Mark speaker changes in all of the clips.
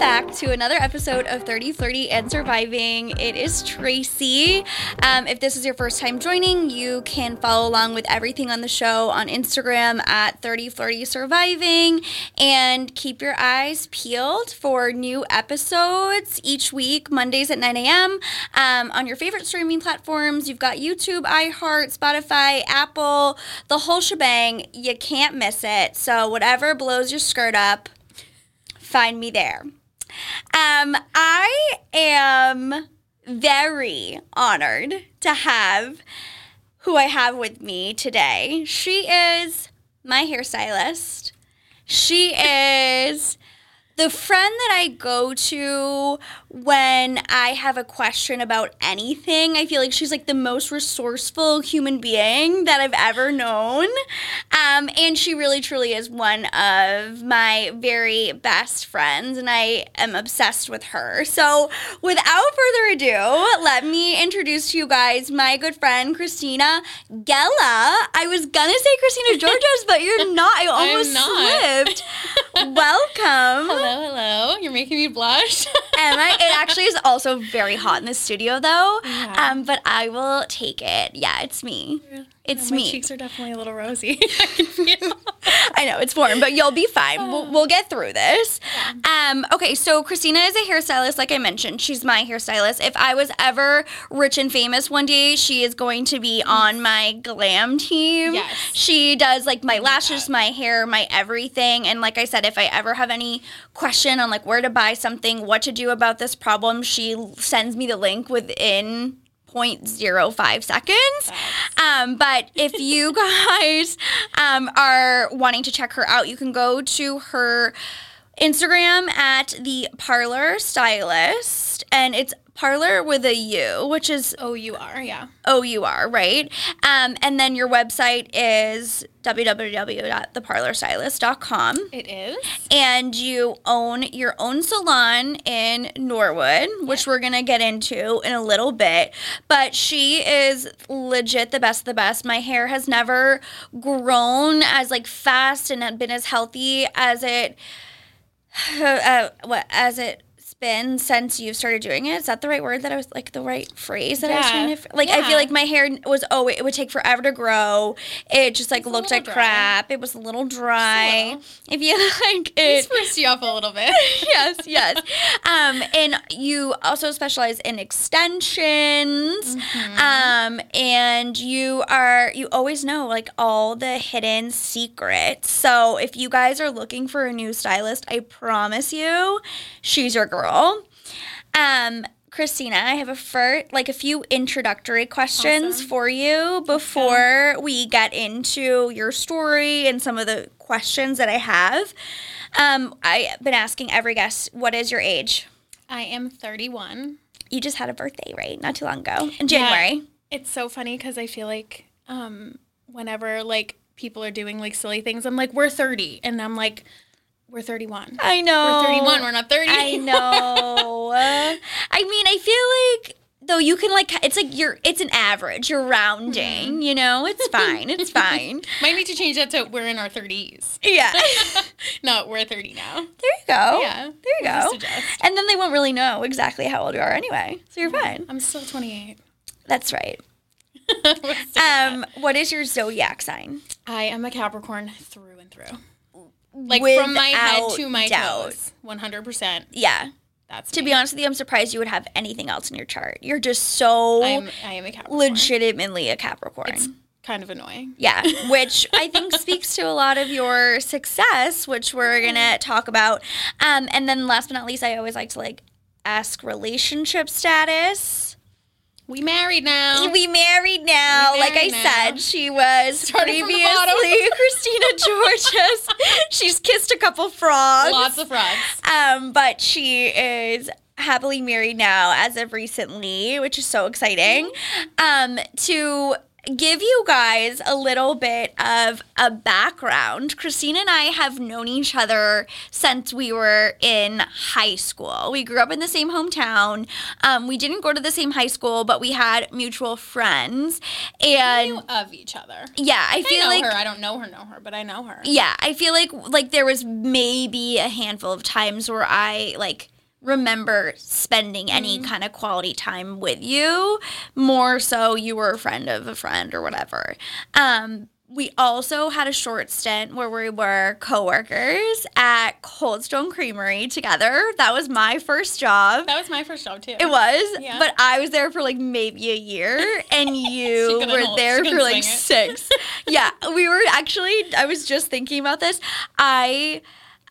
Speaker 1: back to another episode of 30, Flirty, and Surviving. It is Tracy. Um, if this is your first time joining, you can follow along with everything on the show on Instagram at 30, Flirty, Surviving, and keep your eyes peeled for new episodes each week, Mondays at 9 a.m. Um, on your favorite streaming platforms. You've got YouTube, iHeart, Spotify, Apple, the whole shebang. You can't miss it. So, whatever blows your skirt up, find me there. Um, I am very honored to have who I have with me today. She is my hairstylist. She is the friend that I go to when I have a question about anything. I feel like she's like the most resourceful human being that I've ever known. Um, and she really truly is one of my very best friends, and I am obsessed with her. So, without further ado, let me introduce to you guys my good friend, Christina Gella. I was gonna say Christina Georges, but you're not. I almost
Speaker 2: not.
Speaker 1: slipped. Welcome.
Speaker 2: Hello, hello. You're making me blush.
Speaker 1: Am I? It actually is also very hot in the studio, though.
Speaker 2: Yeah.
Speaker 1: Um, but I will take it. Yeah, it's me. It's me.
Speaker 2: my
Speaker 1: me.
Speaker 2: cheeks are definitely a little rosy. I.
Speaker 1: I know it's warm, but you'll be fine. We'll, we'll get through this. Um, okay, so Christina is a hairstylist, like I mentioned. She's my hairstylist. If I was ever rich and famous one day, she is going to be on my glam team.
Speaker 2: Yes.
Speaker 1: She does like my lashes, my hair, my everything. And like I said, if I ever have any question on like where to buy something, what to do about this problem, she sends me the link within 0.05 seconds. Um, but if you guys um, are wanting to check her out, you can go to her Instagram at the Parlour Stylist, and it's Parlor with a U, which is
Speaker 2: O U R, yeah.
Speaker 1: O U R, right? Um, and then your website is www.theparlourstylist.com
Speaker 2: It is.
Speaker 1: and you own your own salon in Norwood, which we're gonna get into in a little bit. But she is legit the best of the best. My hair has never grown as like fast and been as healthy as it uh, what as it's been since you've started doing it. Is that the right word? That I was like the right phrase that I was trying to like. I feel like my hair was oh it would take forever to grow. It just like
Speaker 2: a
Speaker 1: looked like
Speaker 2: dry.
Speaker 1: crap. It was a little dry.
Speaker 2: little.
Speaker 1: If you like
Speaker 2: It spruced you up a little bit.
Speaker 1: yes, yes. Um, and you also specialize in extensions. Um, and you are you always know like all the hidden secrets. So if you guys are looking for a new stylist, I promise you, she's your girl. Um, Christina, I have a fir- like a few introductory questions
Speaker 2: Awesome.
Speaker 1: for you before we get into your story and some of the questions that I have. Um, I've been asking every guest, what is your age?
Speaker 2: I am 31.
Speaker 1: You just had a birthday, right? Not too long ago, in January.
Speaker 2: It's so funny because I feel like um, whenever like people are doing like silly things, I'm like, we're 30. And I'm like, we're 31.
Speaker 1: I know.
Speaker 2: We're 31. We're not 30.
Speaker 1: I know. I mean, I feel like though you can like it's like you're it's an average. You're rounding. You know, it's fine. It's fine.
Speaker 2: Might need to change that to we're in our 30s.
Speaker 1: Yeah.
Speaker 2: no, we're 30 now.
Speaker 1: There you go.
Speaker 2: Yeah.
Speaker 1: There you go. And then they won't really know exactly how old you are anyway. So you're fine.
Speaker 2: I'm still 28.
Speaker 1: That's right.
Speaker 2: We'll stick with that.
Speaker 1: Um, what is your zodiac sign?
Speaker 2: I am a Capricorn through and through. Like from my head to my
Speaker 1: doubt.
Speaker 2: toes. 100%.
Speaker 1: Yeah.
Speaker 2: That's
Speaker 1: To
Speaker 2: me.
Speaker 1: be honest with you, I'm surprised you would have anything else in your chart. You're just so
Speaker 2: I'm I am a Capricorn.
Speaker 1: legitimately a Capricorn.
Speaker 2: It's kind of annoying.
Speaker 1: Yeah, which I think speaks to a lot of your success, which we're gonna talk about. Um, and then last but not least, I always like to like ask relationship status.
Speaker 2: We married now.
Speaker 1: We married now.
Speaker 2: We
Speaker 1: like I
Speaker 2: now.
Speaker 1: said, she was
Speaker 2: Started
Speaker 1: previously. Christina Georges. She's kissed a couple frogs.
Speaker 2: Lots of frogs.
Speaker 1: Um, but she is happily married now as of recently, which is so exciting. Um, to give you guys a little bit of a background, Christine and I have known each other since we were in high school. We grew up in the same hometown. Um, we didn't go to the same high school, but we had mutual friends. And
Speaker 2: knew of each other.
Speaker 1: yeah, I
Speaker 2: I
Speaker 1: feel
Speaker 2: know
Speaker 1: like
Speaker 2: her. I don't know her, know her, but I know her.
Speaker 1: yeah, I feel like like there was maybe a handful of times where I like remember spending any kind of quality time with you. More so you were a friend of a friend or whatever. Um we also had a short stint where we were coworkers at Cold Stone Creamery together. That was my first job.
Speaker 2: That was my first job too.
Speaker 1: It was,
Speaker 2: Yeah.
Speaker 1: but I was there for like maybe a year, and you were
Speaker 2: hold-
Speaker 1: there for like six. yeah, we were actually. I was just thinking about this. I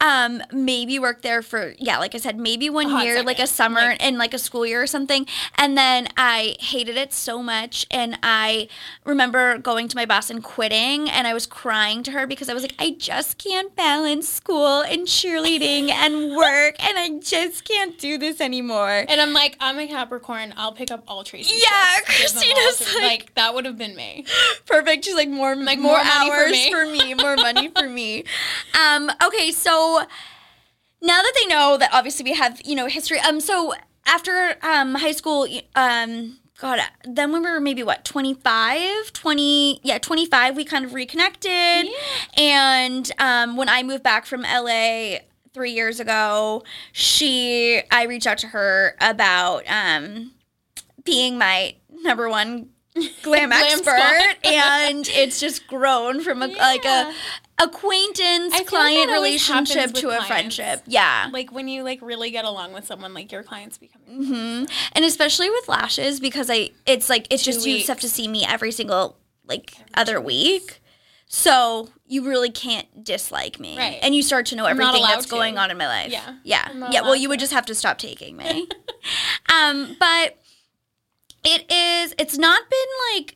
Speaker 1: um maybe worked there for yeah like i said maybe one year like a summer
Speaker 2: Like-
Speaker 1: and like a school year or something and then i hated it so much and i remember going to my boss and quitting and i was crying to her because i was like i just can't balance school and cheerleading and work and i just can't do this anymore
Speaker 2: And I'm like, I'm a Capricorn. I'll pick up all Tracy's.
Speaker 1: Yeah,
Speaker 2: shifts, give them all
Speaker 1: Christina's
Speaker 2: to-
Speaker 1: like-
Speaker 2: that would have been me.
Speaker 1: Perfect. She's like more
Speaker 2: Like,
Speaker 1: more,
Speaker 2: more money for
Speaker 1: hours
Speaker 2: me.
Speaker 1: for me, more money for me. Um, okay, so now that they know that obviously we have you know history. Um, so after um high school, um. God, then when we were maybe what, 25, 20, yeah, 25, we kind of reconnected. And um, when I moved back from LA three years ago, she, I reached out to her about um, being my number one glam,
Speaker 2: Glam
Speaker 1: expert, and it's just grown from a like a acquaintance
Speaker 2: like
Speaker 1: client
Speaker 2: happens
Speaker 1: relationship to a
Speaker 2: clients.
Speaker 1: friendship. Yeah.
Speaker 2: Like when you like really get along with someone, like your clients become.
Speaker 1: mm-hmm. And especially with lashes because I it's like it's
Speaker 2: Two
Speaker 1: just you just have to see me every single like other week. So you really can't dislike me.
Speaker 2: Right.
Speaker 1: And you start to know everything that's going on in my life.
Speaker 2: Yeah.
Speaker 1: Yeah. Yeah. Well you would
Speaker 2: to.
Speaker 1: just have to stop taking me. um, but it is it's not been like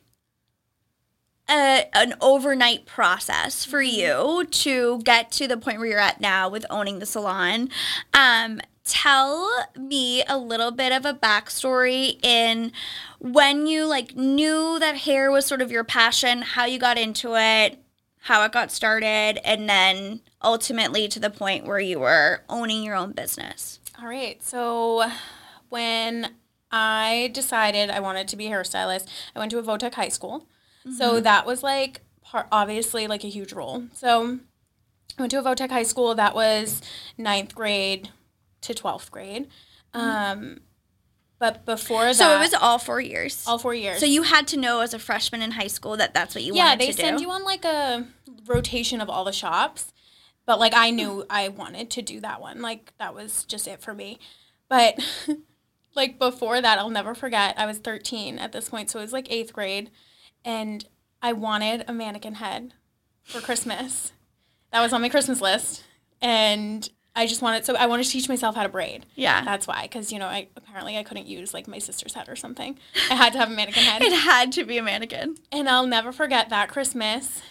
Speaker 1: a, an overnight process for
Speaker 2: Mm-hmm.
Speaker 1: you to get to the point where you're at now with owning the salon. Um, tell me a little bit of a backstory in when you like knew that hair was sort of your passion, how you got into it, how it got started, and then ultimately to the point where you were owning your own business.
Speaker 2: All right. So when I decided I wanted to be a hairstylist, I went to a Votech high school. So that was like part, obviously like a huge role. So I went to a Votech high school that was ninth grade to 12th grade. Um, but before that,
Speaker 1: So it was all four years.
Speaker 2: all four years.
Speaker 1: So you had to know as a freshman in high school that that's what you
Speaker 2: yeah,
Speaker 1: wanted
Speaker 2: they
Speaker 1: to do.
Speaker 2: send you on like a rotation of all the shops. But like I knew I wanted to do that one. Like that was just it for me. But like before that, I'll never forget. I was 13 at this point, so it was like 8th grade and I wanted a mannequin head for Christmas. That was on my Christmas list and I just wanted so I wanted to teach myself how to braid.
Speaker 1: yeah.
Speaker 2: That's why cuz you know, I apparently I couldn't use like my sister's head or something. I had to have a mannequin head.
Speaker 1: It had to be a mannequin.
Speaker 2: And I'll never forget that Christmas.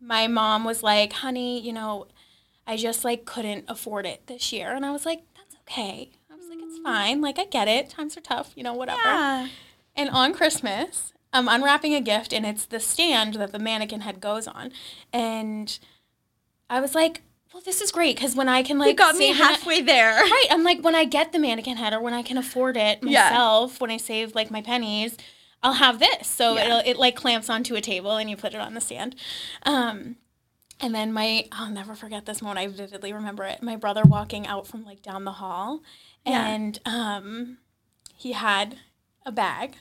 Speaker 2: My mom was like, honey, you know, I just like couldn't afford it this year. And I was like, that's okay. I was like, it's mm. fine. Like, I get it. Times are tough, you know, whatever.
Speaker 1: Yeah.
Speaker 2: And on Christmas, I'm unwrapping a gift and it's the stand that the mannequin head goes on. And I was like, well, this is great because when I can like
Speaker 1: You got me halfway there.
Speaker 2: Right. I'm like, when I get the mannequin head or when I can afford it
Speaker 1: Yeah.
Speaker 2: myself, when I save like my pennies, I'll have this. So
Speaker 1: Yeah.
Speaker 2: it'll, it like clamps onto a table and you put it on the stand. Um, and then my, I'll never forget this moment. I vividly remember it. My brother walking out from like down the hall
Speaker 1: Yeah.
Speaker 2: and um, he had a bag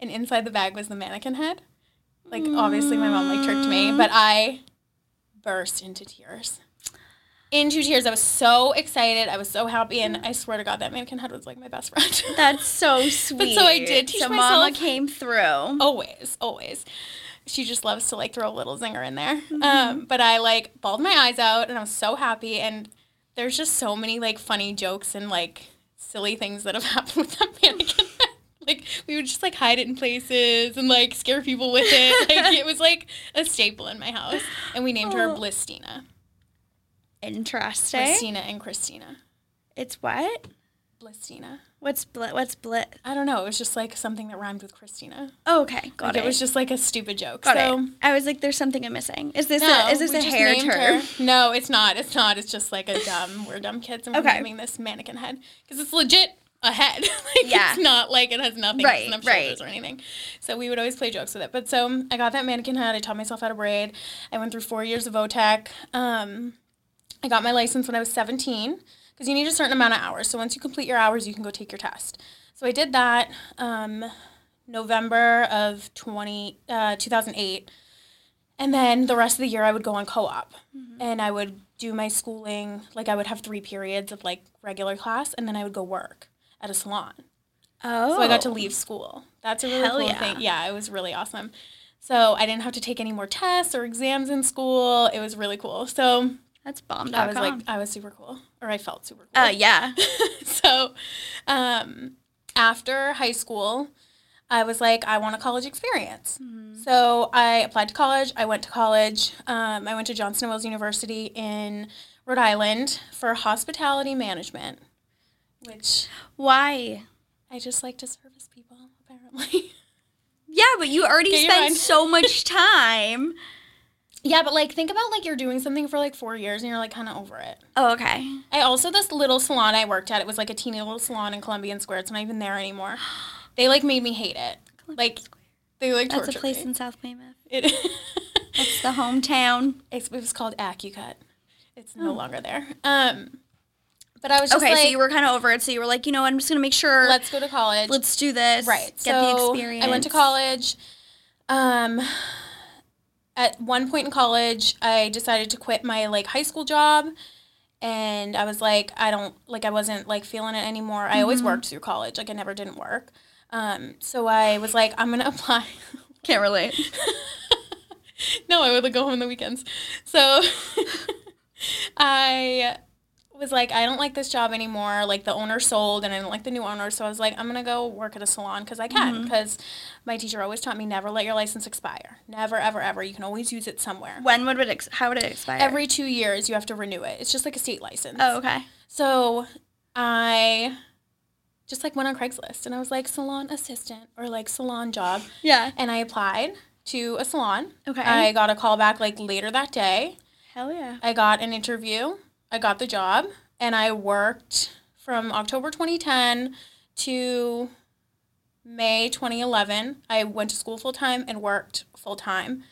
Speaker 2: and inside the bag was the mannequin head. Like obviously my mom like tricked me, but I burst into tears into tears. I was so excited. I was so happy, and I swear to God, that mannequin head was like my best friend.
Speaker 1: That's so sweet.
Speaker 2: But so I did teach
Speaker 1: so Mama came through.
Speaker 2: always, always. She just loves to like throw a little zinger in there.
Speaker 1: Mm-hmm.
Speaker 2: Um, but I like bawled my eyes out, and I was so happy. And there's just so many like funny jokes and like silly things that have happened with that mannequin. Like we would just like hide it in places and like scare people with it. Like it was like a staple in my house. And we named her
Speaker 1: Oh.
Speaker 2: Blistina.
Speaker 1: Interesting.
Speaker 2: Blistina and Christina.
Speaker 1: It's what?
Speaker 2: Blistina.
Speaker 1: What's blit? What's blit?
Speaker 2: I don't know. It was just like something that rhymed with Christina.
Speaker 1: Oh, okay, got
Speaker 2: Like,
Speaker 1: it.
Speaker 2: it was just like a stupid joke.
Speaker 1: got
Speaker 2: so,
Speaker 1: it. I was like, there's something I'm missing. Is this
Speaker 2: No,
Speaker 1: a, is this a hair term?
Speaker 2: her. No, it's not. It's not. It's just like a dumb. We're dumb kids, and we're
Speaker 1: Okay.
Speaker 2: naming this mannequin head because it's legit a head. like
Speaker 1: Yeah.
Speaker 2: it's not like it has nothing.
Speaker 1: Right,
Speaker 2: doesn't
Speaker 1: right.
Speaker 2: shoulders or anything. So we would always play jokes with it. But so I got that mannequin head. I taught myself how to braid. I went through four years of VOTEC. Um, I got my license when I was 17 because you need a certain amount of hours. So once you complete your hours, you can go take your test. So I did that um, November of 20, uh, 2008. And then the rest of the year, I would go on co op and I would do my schooling. Like, I would have three periods of like regular class, and then I would go work at a salon.
Speaker 1: Oh,
Speaker 2: So I got to leave school. That's a really
Speaker 1: Hell
Speaker 2: cool
Speaker 1: yeah.
Speaker 2: thing. Yeah, it was really awesome. So I didn't have to take any more tests or exams in school. It was really cool. So
Speaker 1: That's bomb.
Speaker 2: I was like, I was super cool, or I felt super cool.
Speaker 1: uh, yeah.
Speaker 2: so um, after high school, I was like, I want a college experience. So I applied to college. I went to college. Um, I went to Johnson Wales University in Rhode Island for hospitality management, which
Speaker 1: Why?
Speaker 2: I just like to service people, apparently.
Speaker 1: Yeah, but you already
Speaker 2: Get
Speaker 1: spent so much time.
Speaker 2: yeah, but like, think about like you're doing something for like four years and you're like kind of over it.
Speaker 1: Oh, okay.
Speaker 2: I also this little salon I worked at. It was like a teeny little salon in Columbian Square. It's not even there anymore. They like made me hate it. Like they like
Speaker 1: That's a place
Speaker 2: me.
Speaker 1: in South Weymouth.
Speaker 2: It,
Speaker 1: It's the hometown.
Speaker 2: it's- it was called AccuCut. It's no longer there. Um, but I was just.
Speaker 1: Okay,
Speaker 2: like,
Speaker 1: so you were kind of over it. So you were like, you know? I'm just gonna make sure.
Speaker 2: let's go to college.
Speaker 1: let's do this.
Speaker 2: right.
Speaker 1: Get the
Speaker 2: so
Speaker 1: experience.
Speaker 2: I went to college. Um, at one point in college, I decided to quit my like high school job. And I was like, I don't like I wasn't like feeling it anymore. I always
Speaker 1: Mm-hmm.
Speaker 2: worked through college. Like I never didn't work. Um, so I was like, I'm gonna apply.
Speaker 1: Can't relate.
Speaker 2: no, I would like, go home on the weekends. So I was like, I don't like this job anymore. Like the owner sold, and I don't like the new owner. So I was like, I'm gonna go work at a salon because I can. Mm-hmm. Because my teacher always taught me never let your license expire. Never, ever, ever. You can always use it somewhere.
Speaker 1: When would it? Ex- how would it expire?
Speaker 2: Every two years, you have to renew it. It's just like a state license.
Speaker 1: Oh, okay.
Speaker 2: So I just like went on Craigslist and I was like salon assistant or like salon job.
Speaker 1: Yeah.
Speaker 2: And I applied to a salon.
Speaker 1: Okay.
Speaker 2: I got a call back like later that day.
Speaker 1: Hell yeah.
Speaker 2: I got an interview. I got the job and I worked from October 2010 to May 2011. I went to school full time and worked full time,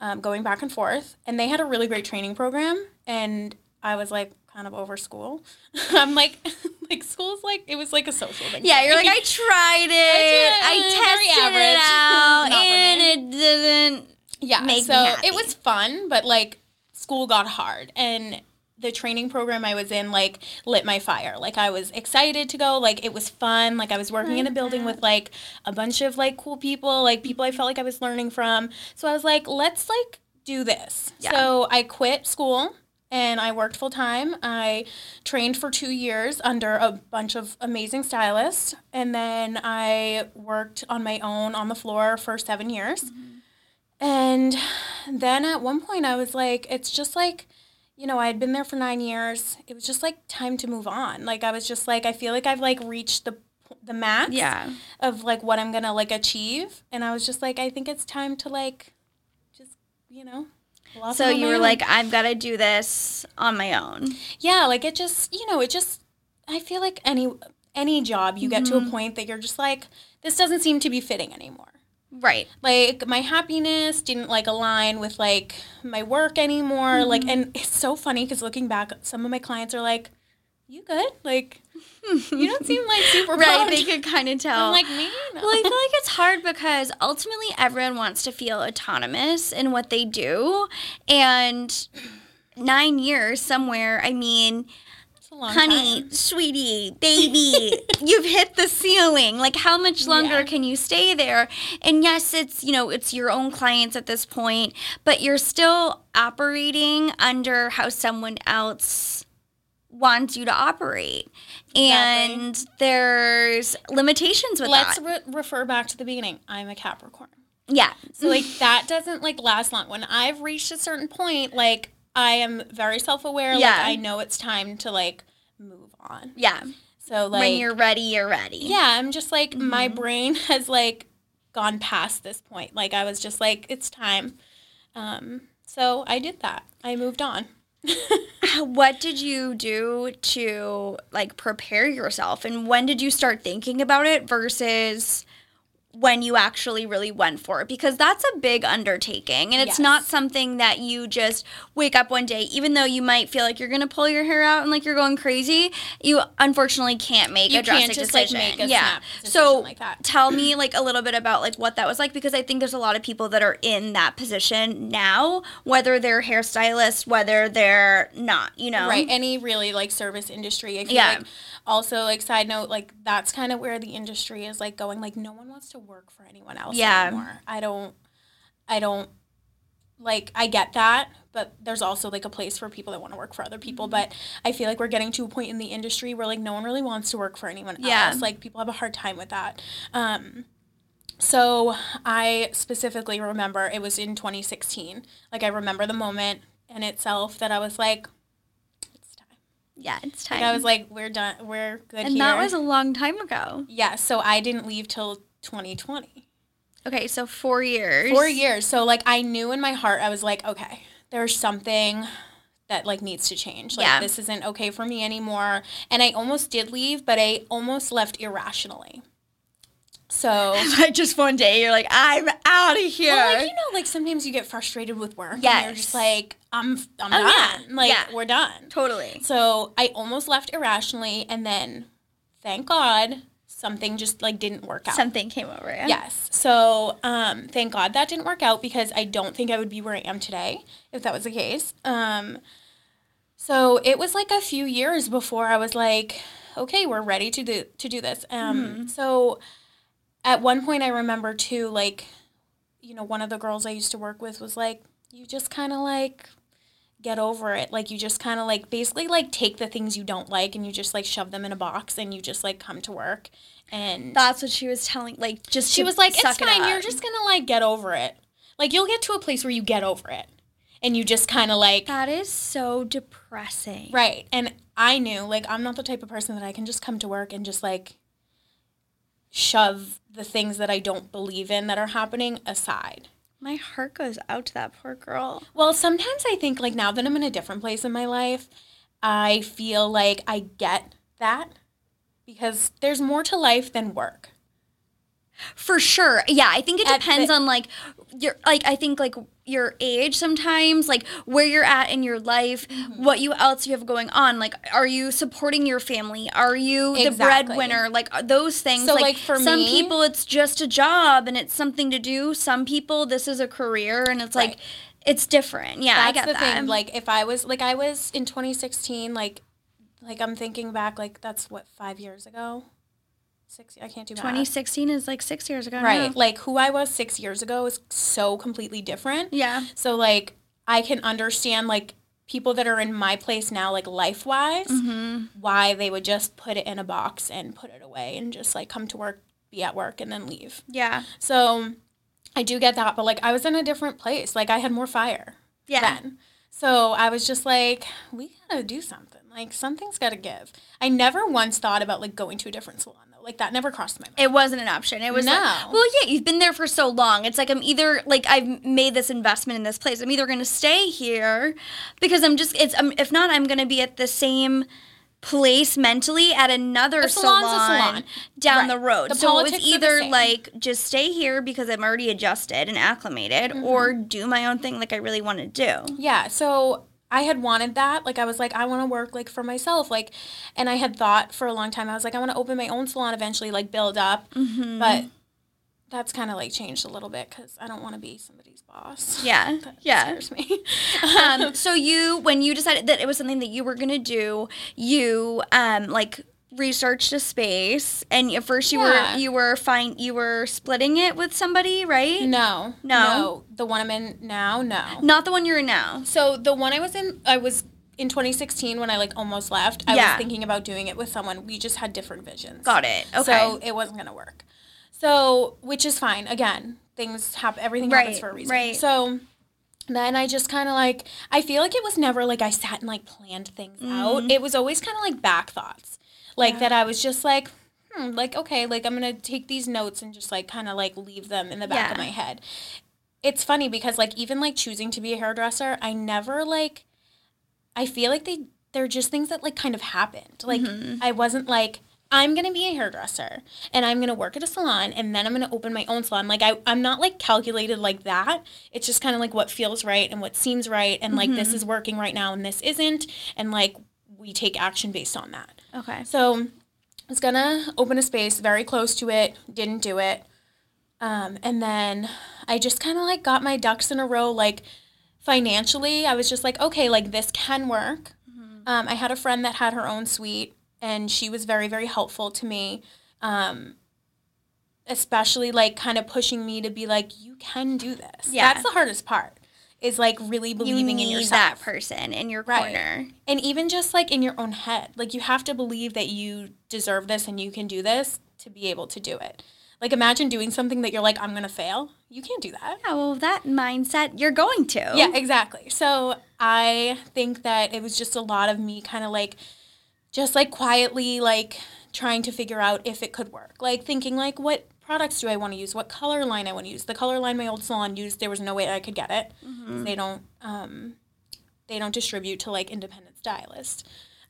Speaker 2: um, going back and forth. And they had a really great training program. And I was like, kind of over school. I'm like, like school's like it was like a social thing.
Speaker 1: Yeah, you're like I tried it. I,
Speaker 2: did. Very
Speaker 1: tested
Speaker 2: average.
Speaker 1: it out, and it didn't.
Speaker 2: yeah so it was fun but like school got hard and the training program i was in like lit my fire like i was excited to go like it was fun like i was working in a
Speaker 1: mm-hmm.
Speaker 2: building
Speaker 1: that.
Speaker 2: with like a bunch of like cool people like people i felt like i was learning from so i was like let's like do this
Speaker 1: Yeah.
Speaker 2: so i quit school and I worked full time. I trained for two years under a bunch of amazing stylists, and then I worked on my own on the floor for seven years. Mm-hmm. And then at one point, I was like, it's just like, you know, I had been there for nine years. It was just like time to move on. Like I was just like, I feel like I've like reached the the max
Speaker 1: Yeah.
Speaker 2: of like what I'm gonna like achieve, and I was just like, I think it's time to like, just you know.
Speaker 1: So you were
Speaker 2: own.
Speaker 1: like, I've got to do this on my own.
Speaker 2: Yeah, like it just, you know, it just I feel like any any job you get to a mm-hmm. point that you're just like this doesn't seem to be fitting anymore.
Speaker 1: Right.
Speaker 2: Like my happiness didn't like align with like my work anymore. Like mm-hmm. and it's so funny cuz looking back some of my clients are like you good? Like you don't seem like super
Speaker 1: Right.
Speaker 2: pumped."
Speaker 1: They could kind of tell.
Speaker 2: I'm like, "Man."
Speaker 1: Well, I feel like it's hard because ultimately everyone wants to feel autonomous in what they do. And nine years somewhere, I mean,
Speaker 2: It's a long
Speaker 1: honey,
Speaker 2: time.
Speaker 1: sweetie, baby, you've hit the ceiling. Like, how much longer
Speaker 2: Yeah.
Speaker 1: can you stay there? And yes, it's, you know, it's your own clients at this point, but you're still operating under how someone else wants you to operate.
Speaker 2: Exactly.
Speaker 1: And there's limitations with that.
Speaker 2: Let's re- refer back to the beginning. I'm a Capricorn.
Speaker 1: yeah.
Speaker 2: So like that doesn't like last long. When I've reached a certain point, like I am very self aware.
Speaker 1: Yeah.
Speaker 2: Like I know it's time to like move on.
Speaker 1: Yeah.
Speaker 2: So like
Speaker 1: when you're ready, you're ready.
Speaker 2: yeah, I'm just like my
Speaker 1: Mm-hmm.
Speaker 2: brain has like gone past this point. Like I was just like it's time. Um, so I did that. I moved on.
Speaker 1: What did you do to like prepare yourself and when did you start thinking about it versus when you actually really went for it because that's a big undertaking and it's
Speaker 2: Yes.
Speaker 1: not something that you just wake up one day even though you might feel like you're going to pull your hair out and like you're going crazy you unfortunately can't make
Speaker 2: You
Speaker 1: a drastic
Speaker 2: can't just like
Speaker 1: decision
Speaker 2: make a
Speaker 1: yeah so
Speaker 2: like
Speaker 1: tell me like a little bit about like what that was like because i think there's a lot of people that are in that position now whether they're hairstylists whether they're not you know
Speaker 2: Right. Any really like service industry. I feel
Speaker 1: Yeah.
Speaker 2: like also like side note, like that's kind of where the industry is like going. Like no one wants to work for anyone else
Speaker 1: Yeah.
Speaker 2: anymore. I don't I don't like I get that, but there's also like a place for people that want to work for other people.
Speaker 1: Mm-hmm.
Speaker 2: But I feel like we're getting to a point in the industry where like no one really wants to work for anyone
Speaker 1: Yeah.
Speaker 2: else. Like people have a hard time with that. Um so I specifically remember it was in 2016. Like I remember the moment in itself that I was like.
Speaker 1: Yeah it's time
Speaker 2: Like I was like, we're done. We're good
Speaker 1: and
Speaker 2: here.
Speaker 1: that was a long time ago
Speaker 2: yeah. So I didn't leave till 2020.
Speaker 1: okay so four years
Speaker 2: Four years. So like I knew in my heart, I was like, okay, there's something that like needs to change. Like
Speaker 1: Yeah.
Speaker 2: this isn't okay for me anymore. And I almost did leave, but I almost left irrationally. So
Speaker 1: like just one day you're like i'm out of here
Speaker 2: Well, like you know, like sometimes you get frustrated with work. And
Speaker 1: Yes.
Speaker 2: you're just like, I'm, I'm
Speaker 1: Oh, yeah.
Speaker 2: done. Like
Speaker 1: Yeah.
Speaker 2: we're done.
Speaker 1: totally
Speaker 2: So I almost left irrationally, and then, thank God, something just like didn't work out.
Speaker 1: something came over you
Speaker 2: Yes. So um, thank God that didn't work out because I don't think I would be where I am today if that was the case. Um, so it was like a few years before I was like, okay, we're ready to do to do this. Um, So at one point, I remember too, like, you know, one of the girls I used to work with was like, you just kind of like get over it. Like you just kind of like basically like take the things you don't like and you just like shove them in a box and you just like come to work and
Speaker 1: that's what she was telling like just
Speaker 2: she
Speaker 1: to
Speaker 2: was like, "It's fine.
Speaker 1: up."
Speaker 2: You're just gonna like get over it. Like you'll get to a place where you get over it, and you just kind of like
Speaker 1: that is so depressing
Speaker 2: right." And I knew like I'm not the type of person that I can just come to work and just like shove the things that I don't believe in that are happening aside.
Speaker 1: my heart goes out to that poor girl
Speaker 2: Well, sometimes I think like now that I'm in a different place in my life, I feel like I get that because there's more to life than work.
Speaker 1: For sure. Yeah, I think it
Speaker 2: At
Speaker 1: depends
Speaker 2: the-
Speaker 1: on like your like I think like your age sometimes, like where you're at in your life,
Speaker 2: Mm-hmm.
Speaker 1: what you else you have going on. Like are you supporting your family? Are you the breadwinner? Like are those things.
Speaker 2: So,
Speaker 1: like,
Speaker 2: like, for
Speaker 1: some
Speaker 2: me-
Speaker 1: people it's just a job and it's something to do. Some people this is a career and it's like it's different. Yeah, I
Speaker 2: That's
Speaker 1: get
Speaker 2: the
Speaker 1: that.
Speaker 2: thing. Like if I was like I was in 2016, like like I'm thinking back, like that's what five years ago, six. I can't do math.
Speaker 1: 2016 is like 6 years ago.
Speaker 2: Right.
Speaker 1: now.
Speaker 2: Like who I was six years ago is so completely different.
Speaker 1: Yeah.
Speaker 2: So like I can understand like people that are in my place now, like life wise,
Speaker 1: Mm-hmm.
Speaker 2: why they would just put it in a box and put it away and just like come to work, be at work, and then leave.
Speaker 1: Yeah.
Speaker 2: So I do get that, but like I was in a different place. Like I had more fire
Speaker 1: Yeah.
Speaker 2: then. So I was just like, we gotta do something. Like something's gotta give. I never once thought about like going to a different salon though. Like that never crossed my mind.
Speaker 1: It wasn't an option. It was
Speaker 2: No.
Speaker 1: like, well, yeah, you've been there for so long. It's like I'm either like I've made this investment in this place. I'm either going to stay here because I'm just it's um, if not I'm going to be at the same place mentally at another salon,
Speaker 2: salon.
Speaker 1: down
Speaker 2: Right.
Speaker 1: the road.
Speaker 2: The
Speaker 1: so
Speaker 2: are the
Speaker 1: either like just stay here because I'm already adjusted and acclimated
Speaker 2: Mm-hmm.
Speaker 1: or do my own thing like I really want to do.
Speaker 2: Yeah, so I had wanted that. Like I was like, I want to work like for myself. Like, and I had thought for a long time. I was like, I want to open my own salon eventually, like build up.
Speaker 1: Mm-hmm.
Speaker 2: But that's kind of like changed a little bit because I don't want to be somebody's boss.
Speaker 1: Yeah.
Speaker 2: That
Speaker 1: Yeah.
Speaker 2: scares me.
Speaker 1: um, so you when you decided that it was something that you were gonna do, you um like researched a space and at first you
Speaker 2: Yeah.
Speaker 1: were you were fine you were splitting it with somebody, right?
Speaker 2: no,
Speaker 1: No?
Speaker 2: the one I'm in now, no.
Speaker 1: Not the one you're in now.
Speaker 2: So the one I was in, I was in 2016 when I like almost left. I
Speaker 1: Yeah.
Speaker 2: was thinking about doing it with someone. We just had different visions.
Speaker 1: Got it. Okay.
Speaker 2: So it wasn't gonna work. So which is fine. Again, things happen. Everything happens for a reason.
Speaker 1: right.
Speaker 2: So then I just kind of like I feel like it was never like I sat and like planned things
Speaker 1: Mm-hmm.
Speaker 2: out. It was always kind of like back thoughts. Like that I was just like, hmm, like okay, like I'm gonna take these notes and just like kind of like leave them in the back of my head. It's funny because like even like choosing to be a hairdresser, I never like I feel like they they're just things that like kind of happened. Like I wasn't like I'm gonna be a hairdresser and I'm gonna work at a salon and then I'm gonna open my own salon. Like I I'm not like calculated like that. It's just kind of like what feels right and what seems right and like this is working right now and this isn't and like we take action based on that.
Speaker 1: Okay.
Speaker 2: So I was gonna open a space very close to it, didn't do it. Um, and then I just kind of like got my ducks in a row, like financially. I was just like, okay, like this can work. Um, I had a friend that had her own suite, and she was very, very helpful to me. Um, especially like kind of pushing me to be like, you can do this.
Speaker 1: Yeah.
Speaker 2: That's the hardest part. Is like really
Speaker 1: You
Speaker 2: believing
Speaker 1: need
Speaker 2: in yourself.
Speaker 1: that person in your
Speaker 2: Right.
Speaker 1: corner.
Speaker 2: and even just like in your own head. Like you have to believe that you deserve this and you can do this to be able to do it. Like imagine doing something that you're like i'm gonna fail. You can't do that.
Speaker 1: Yeah, well, that mindset you're going to.
Speaker 2: yeah exactly. So i think that it was just a lot of me kind of like just like quietly like trying to figure out if it could work. Like thinking like what products do i want to use what color line i want to use the color line my old salon used there was no way i could get it 'cause they don't um they don't distribute to like independent stylists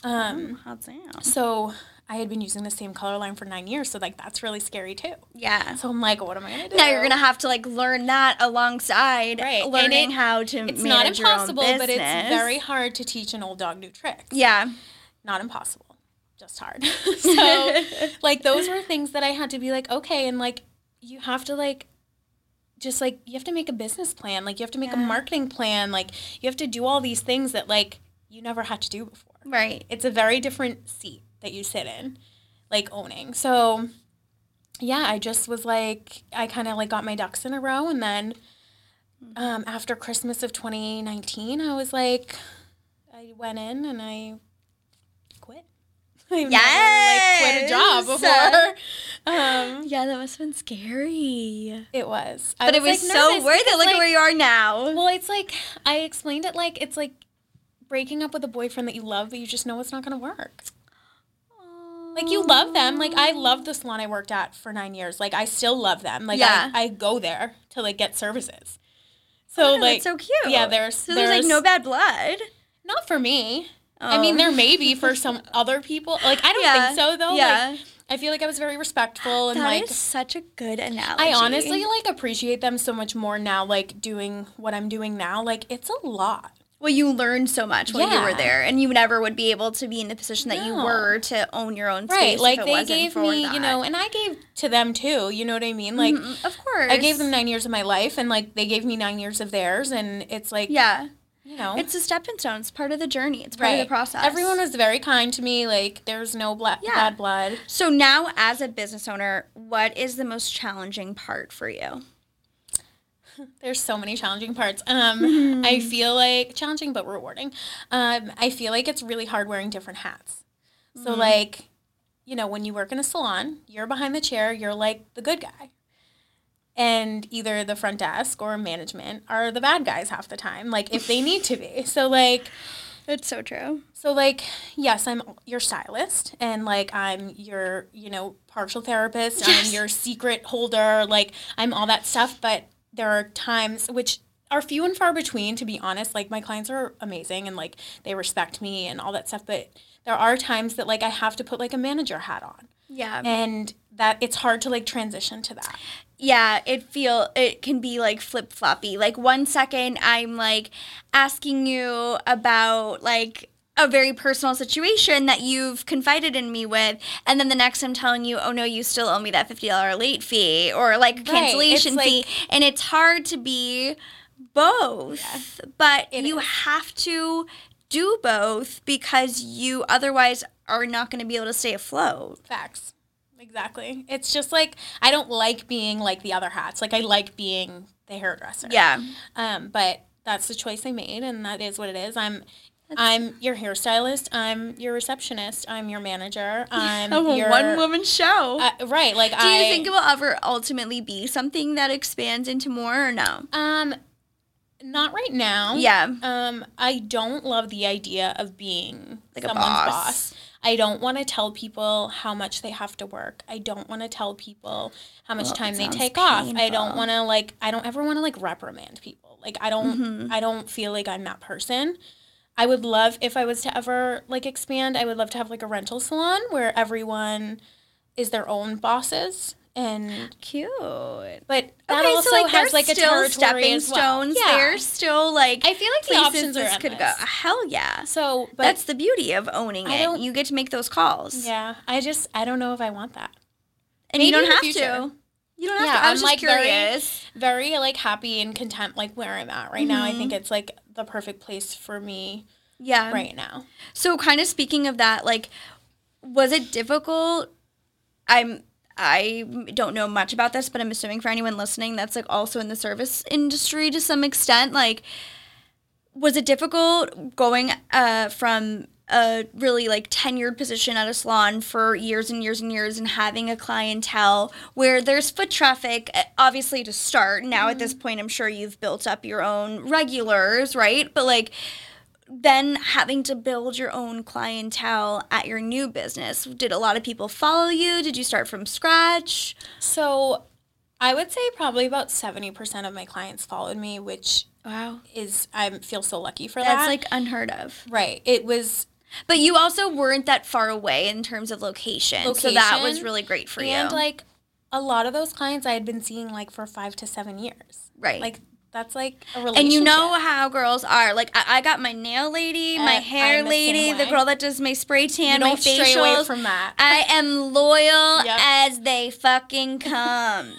Speaker 2: um
Speaker 1: How's that?
Speaker 2: so I had been using the same color line for nine years, so like that's really scary too.
Speaker 1: Yeah.
Speaker 2: So I'm like, what am I gonna do?
Speaker 1: Now you're gonna have to like learn that alongside
Speaker 2: Right,
Speaker 1: learning
Speaker 2: it-
Speaker 1: how to
Speaker 2: It's not impossible, but it's very hard to teach an old dog new tricks.
Speaker 1: yeah.
Speaker 2: Not impossible, just hard. so like those were things that I had to be like, okay, and like you have to like just like you have to make a business plan, like you have to make a marketing plan, like you have to do all these things that like you never had to do before.
Speaker 1: right.
Speaker 2: it's a very different seat that you sit in like owning so yeah i just was like i kind of like got my ducks in a row and then um, after christmas of 2019 i was like i went in and i i've never like quit a job before um,
Speaker 1: Yeah, that must have been scary.
Speaker 2: it was I
Speaker 1: But it was
Speaker 2: like,
Speaker 1: so
Speaker 2: nervous
Speaker 1: worth it. Look at where you are now.
Speaker 2: well it's like i explained it like it's like breaking up with a boyfriend that you love but you just know it's not going to work Like you love them. Like I love the salon I worked at for nine years. Like I still love them. Like
Speaker 1: Yeah.
Speaker 2: I, I go there to like get services. So
Speaker 1: Oh,
Speaker 2: like
Speaker 1: so cute.
Speaker 2: yeah, there's
Speaker 1: so there's, like no bad blood.
Speaker 2: not for me. I mean
Speaker 1: Oh.
Speaker 2: there may be for some other people. Like I don't
Speaker 1: Yeah.
Speaker 2: think so though.
Speaker 1: Yeah.
Speaker 2: Like I feel like I was very respectful and
Speaker 1: That
Speaker 2: like
Speaker 1: is such a good analogy.
Speaker 2: I honestly like appreciate them so much more now, like doing what I'm doing now. Like it's a lot.
Speaker 1: Well, you learned so much when you were there, and you never would be able to be in the position that you were to own your own space.
Speaker 2: Right. Like they gave me,
Speaker 1: that.
Speaker 2: you know, and I gave to them too. You know what I mean? Like
Speaker 1: Mm, of course,
Speaker 2: I gave them nine years of my life, and like they gave me nine years of theirs, and it's like,
Speaker 1: Yeah,
Speaker 2: you know,
Speaker 1: it's a stepping stone. It's part of the journey. It's part of the process.
Speaker 2: Everyone was very kind to me. Like there's no bla-
Speaker 1: Yeah.
Speaker 2: bad blood.
Speaker 1: So now, as a business owner, what is the most challenging part for you?
Speaker 2: There's so many challenging parts. Um, I feel like challenging but rewarding. Um, I feel like it's really hard wearing different hats. So like, you know, when you work in a salon, you're behind the chair. You're like the good guy. And either the front desk or management are the bad guys half the time, like if they need to be. So like,
Speaker 1: It's so true.
Speaker 2: So like, yes, I'm your stylist and like I'm your, you know, partial therapist,
Speaker 1: Yes.
Speaker 2: I'm your secret holder, like I'm all that stuff, but there are times which are few and far between to be honest. Like my clients are amazing and like they respect me and all that stuff, but there are times that like I have to put like a manager hat on.
Speaker 1: Yeah.
Speaker 2: And that it's hard to like transition to that.
Speaker 1: Yeah, it feel it can be like flip floppy. Like one second I'm like asking you about like a very personal situation that you've confided in me with, and then the next I'm telling you, oh no, you still owe me that fifty dollar late fee or like
Speaker 2: Right,
Speaker 1: cancellation
Speaker 2: it's
Speaker 1: fee,
Speaker 2: like-
Speaker 1: and it's hard to be both. But you
Speaker 2: is.
Speaker 1: have to do both because you otherwise are not going to be able to stay afloat.
Speaker 2: Facts. Exactly. It's just like I don't like being like the other hats. Like I like being the hairdresser.
Speaker 1: Yeah.
Speaker 2: Um, but that's the choice I made, and that is what it is. I'm, I'm your hairstylist. I'm your receptionist. I'm your manager. I'm
Speaker 1: A
Speaker 2: your
Speaker 1: one woman show.
Speaker 2: Uh, right. Like
Speaker 1: Do
Speaker 2: I.
Speaker 1: you think it will ever ultimately be something that expands into more or no?
Speaker 2: Um, not right now.
Speaker 1: Yeah.
Speaker 2: Um, I don't love the idea of being
Speaker 1: Like a boss.
Speaker 2: boss. I don't want to tell people how much they have to work. I don't want to tell people how much
Speaker 1: Well,
Speaker 2: time they take off. I don't want to like I don't ever want to like reprimand people. Like I don't
Speaker 1: Mm-hmm.
Speaker 2: I don't feel like I'm that person. I would love if I was to ever like expand, I would love to have like a rental salon where everyone is their own bosses and
Speaker 1: Cute.
Speaker 2: but that
Speaker 1: okay,
Speaker 2: also
Speaker 1: so like
Speaker 2: has like a
Speaker 1: still stepping
Speaker 2: as well.
Speaker 1: stones.
Speaker 2: Yeah.
Speaker 1: There's still like
Speaker 2: I feel like the options
Speaker 1: this could go. Hell yeah.
Speaker 2: So, but
Speaker 1: That's the beauty of owning
Speaker 2: I
Speaker 1: it. You get to make those calls.
Speaker 2: yeah, I just I don't know if I want that.
Speaker 1: And you
Speaker 2: Maybe
Speaker 1: don't
Speaker 2: in the
Speaker 1: have
Speaker 2: future.
Speaker 1: to. You don't have
Speaker 2: Yeah,
Speaker 1: to. I
Speaker 2: I'm,
Speaker 1: was
Speaker 2: like,
Speaker 1: just
Speaker 2: very- Very like happy and content like where I'm at right now. I
Speaker 1: Mm-hmm.
Speaker 2: think it's like the perfect place for me
Speaker 1: yeah.
Speaker 2: right now.
Speaker 1: So kind of speaking of that, like was it difficult? I'm I don't know much about this, but I'm assuming for anyone listening that's like also in the service industry to some extent, like was it difficult going uh from a really like tenured position at a salon for years and years and years and having a clientele where there's foot traffic uh, obviously to start? Now at this point i'm sure you've built up your own regulars right? But like then having to build your own clientele at your new business did a lot of people follow you did you start from scratch
Speaker 2: So, I would say probably about 70% of my clients followed me, which
Speaker 1: wow
Speaker 2: is I feel so lucky for that.
Speaker 1: that's like unheard of
Speaker 2: right. It was
Speaker 1: but you also weren't that far away in terms of location, so that was really great for you.
Speaker 2: and like a lot of those clients I had been seeing like for 5 to 7 years.
Speaker 1: right
Speaker 2: Like that's like a relationship.
Speaker 1: and you know how girls are. Like I, I got my nail lady, my
Speaker 2: Uh,
Speaker 1: hair
Speaker 2: the
Speaker 1: lady, the girl that does my spray tan, my
Speaker 2: don't stray away from that.
Speaker 1: I am loyal
Speaker 2: Yep.
Speaker 1: as they fucking come.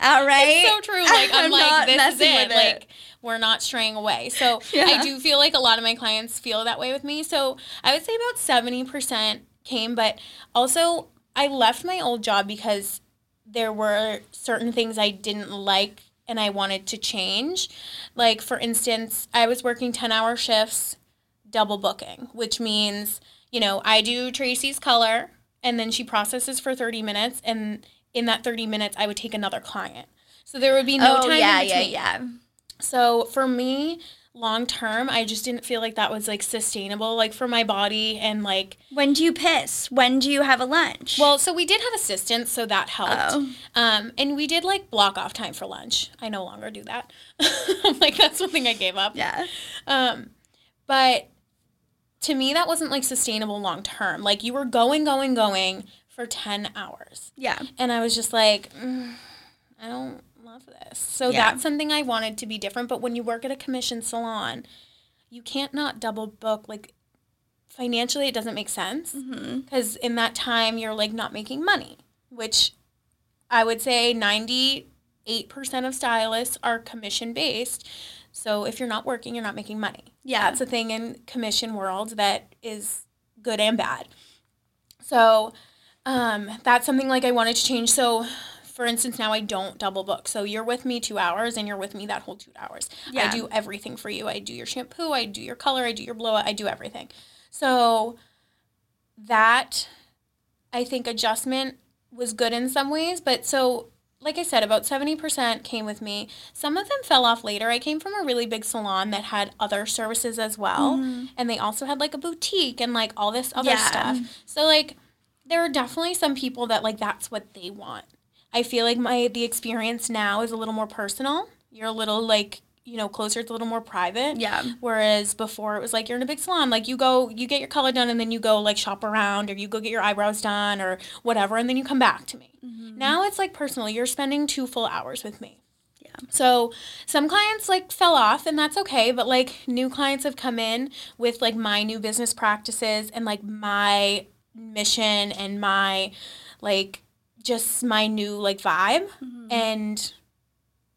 Speaker 1: All right.
Speaker 2: It's so true. Like I'm, like
Speaker 1: not
Speaker 2: this is
Speaker 1: messing
Speaker 2: it.
Speaker 1: with
Speaker 2: Like we're not straying away. So
Speaker 1: Yeah.
Speaker 2: I do feel like a lot of my clients feel that way with me. So I would say about seventy percent came, but also I left my old job because there were certain things I didn't like and I wanted to change. Like for instance, I was working ten hour shifts, double booking, which means you know I do Tracy's color and then she processes for thirty minutes and in that 30 minutes I would take another client. So there would be no
Speaker 1: oh
Speaker 2: time
Speaker 1: yeah, yeah, yeah.
Speaker 2: So for me, long term, I just didn't feel like that was like sustainable like for my body and like
Speaker 1: When do you piss? When do you have a lunch?
Speaker 2: well, so we did have assistants, so that helped.
Speaker 1: Oh.
Speaker 2: Um, and we did like block off time for lunch. I no longer do that. like that's one thing I gave up.
Speaker 1: yeah.
Speaker 2: Um, but to me, that wasn't like sustainable long term. Like you were going, going, going for 10 hours.
Speaker 1: Yeah.
Speaker 2: And I was just like, mm, I don't this. So
Speaker 1: Yeah.
Speaker 2: that's something I wanted to be different. But when you work at a commission salon, you can't not double book. Like financially, it doesn't make sense
Speaker 1: Mm-hmm.
Speaker 2: because in that time, you're like not making money, which I would say 98% of stylists are commission based. So if you're not working, you're not making money.
Speaker 1: Yeah.
Speaker 2: That's a thing in commission world that is good and bad. So um, that's something like I wanted to change. So for instance, now I don't double book. So you're with me two hours and you're with me that whole two hours.
Speaker 1: Yeah.
Speaker 2: I do everything for you. I do your shampoo, I do your color, I do your blowout, I do everything. So that I think adjustment was good in some ways, but so like I said, about 70% came with me. Some of them fell off later. I came from a really big salon that had other services as well. Mm-hmm. And they also had like a boutique and like all this other
Speaker 1: Yeah.
Speaker 2: stuff. So like there are definitely some people that like that's what they want. I feel like my the experience now is a little more personal. You're a little like, you know, closer, it's a little more private.
Speaker 1: Yeah.
Speaker 2: Whereas before it was like you're in a big salon, like you go, you get your color done, and then you go like shop around, or you go get your eyebrows done, or whatever, and then you come back to me. Mm-hmm. Now it's like personal. You're spending two full hours with me.
Speaker 1: Yeah.
Speaker 2: So some clients like fell off, and that's okay. But like new clients have come in with like my new business practices and like my mission and my like just my new like vibe, mm-hmm. and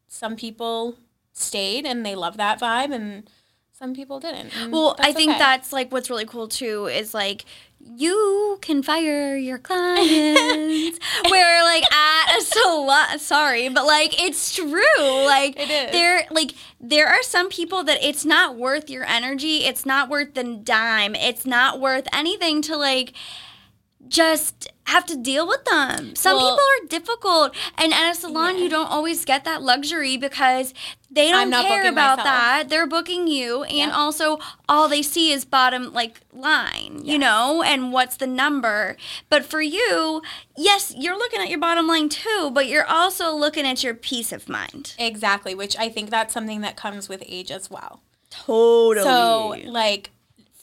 Speaker 2: some people stayed and they love that vibe and some people didn't.
Speaker 1: Well, I think
Speaker 2: okay.
Speaker 1: that's like what's really cool too is like you can fire your clients. Where like at a salon, sorry, but like it's true. Like
Speaker 2: It
Speaker 1: there, like there are some people that it's not worth your energy. It's not worth the dime. It's not worth anything to like just have to deal with them. Some
Speaker 2: Well-
Speaker 1: people are difficult, and at a salon,
Speaker 2: Yeah.
Speaker 1: you don't always get that luxury because they don't care about
Speaker 2: myself.
Speaker 1: that. They're booking you, and
Speaker 2: Yeah.
Speaker 1: also all they see is bottom like line, you know, and what's the number. But for you, yes, you're looking at your bottom line too, but you're also looking at your peace of mind.
Speaker 2: Exactly, which I think that's something that comes with age as well.
Speaker 1: Totally.
Speaker 2: So, like,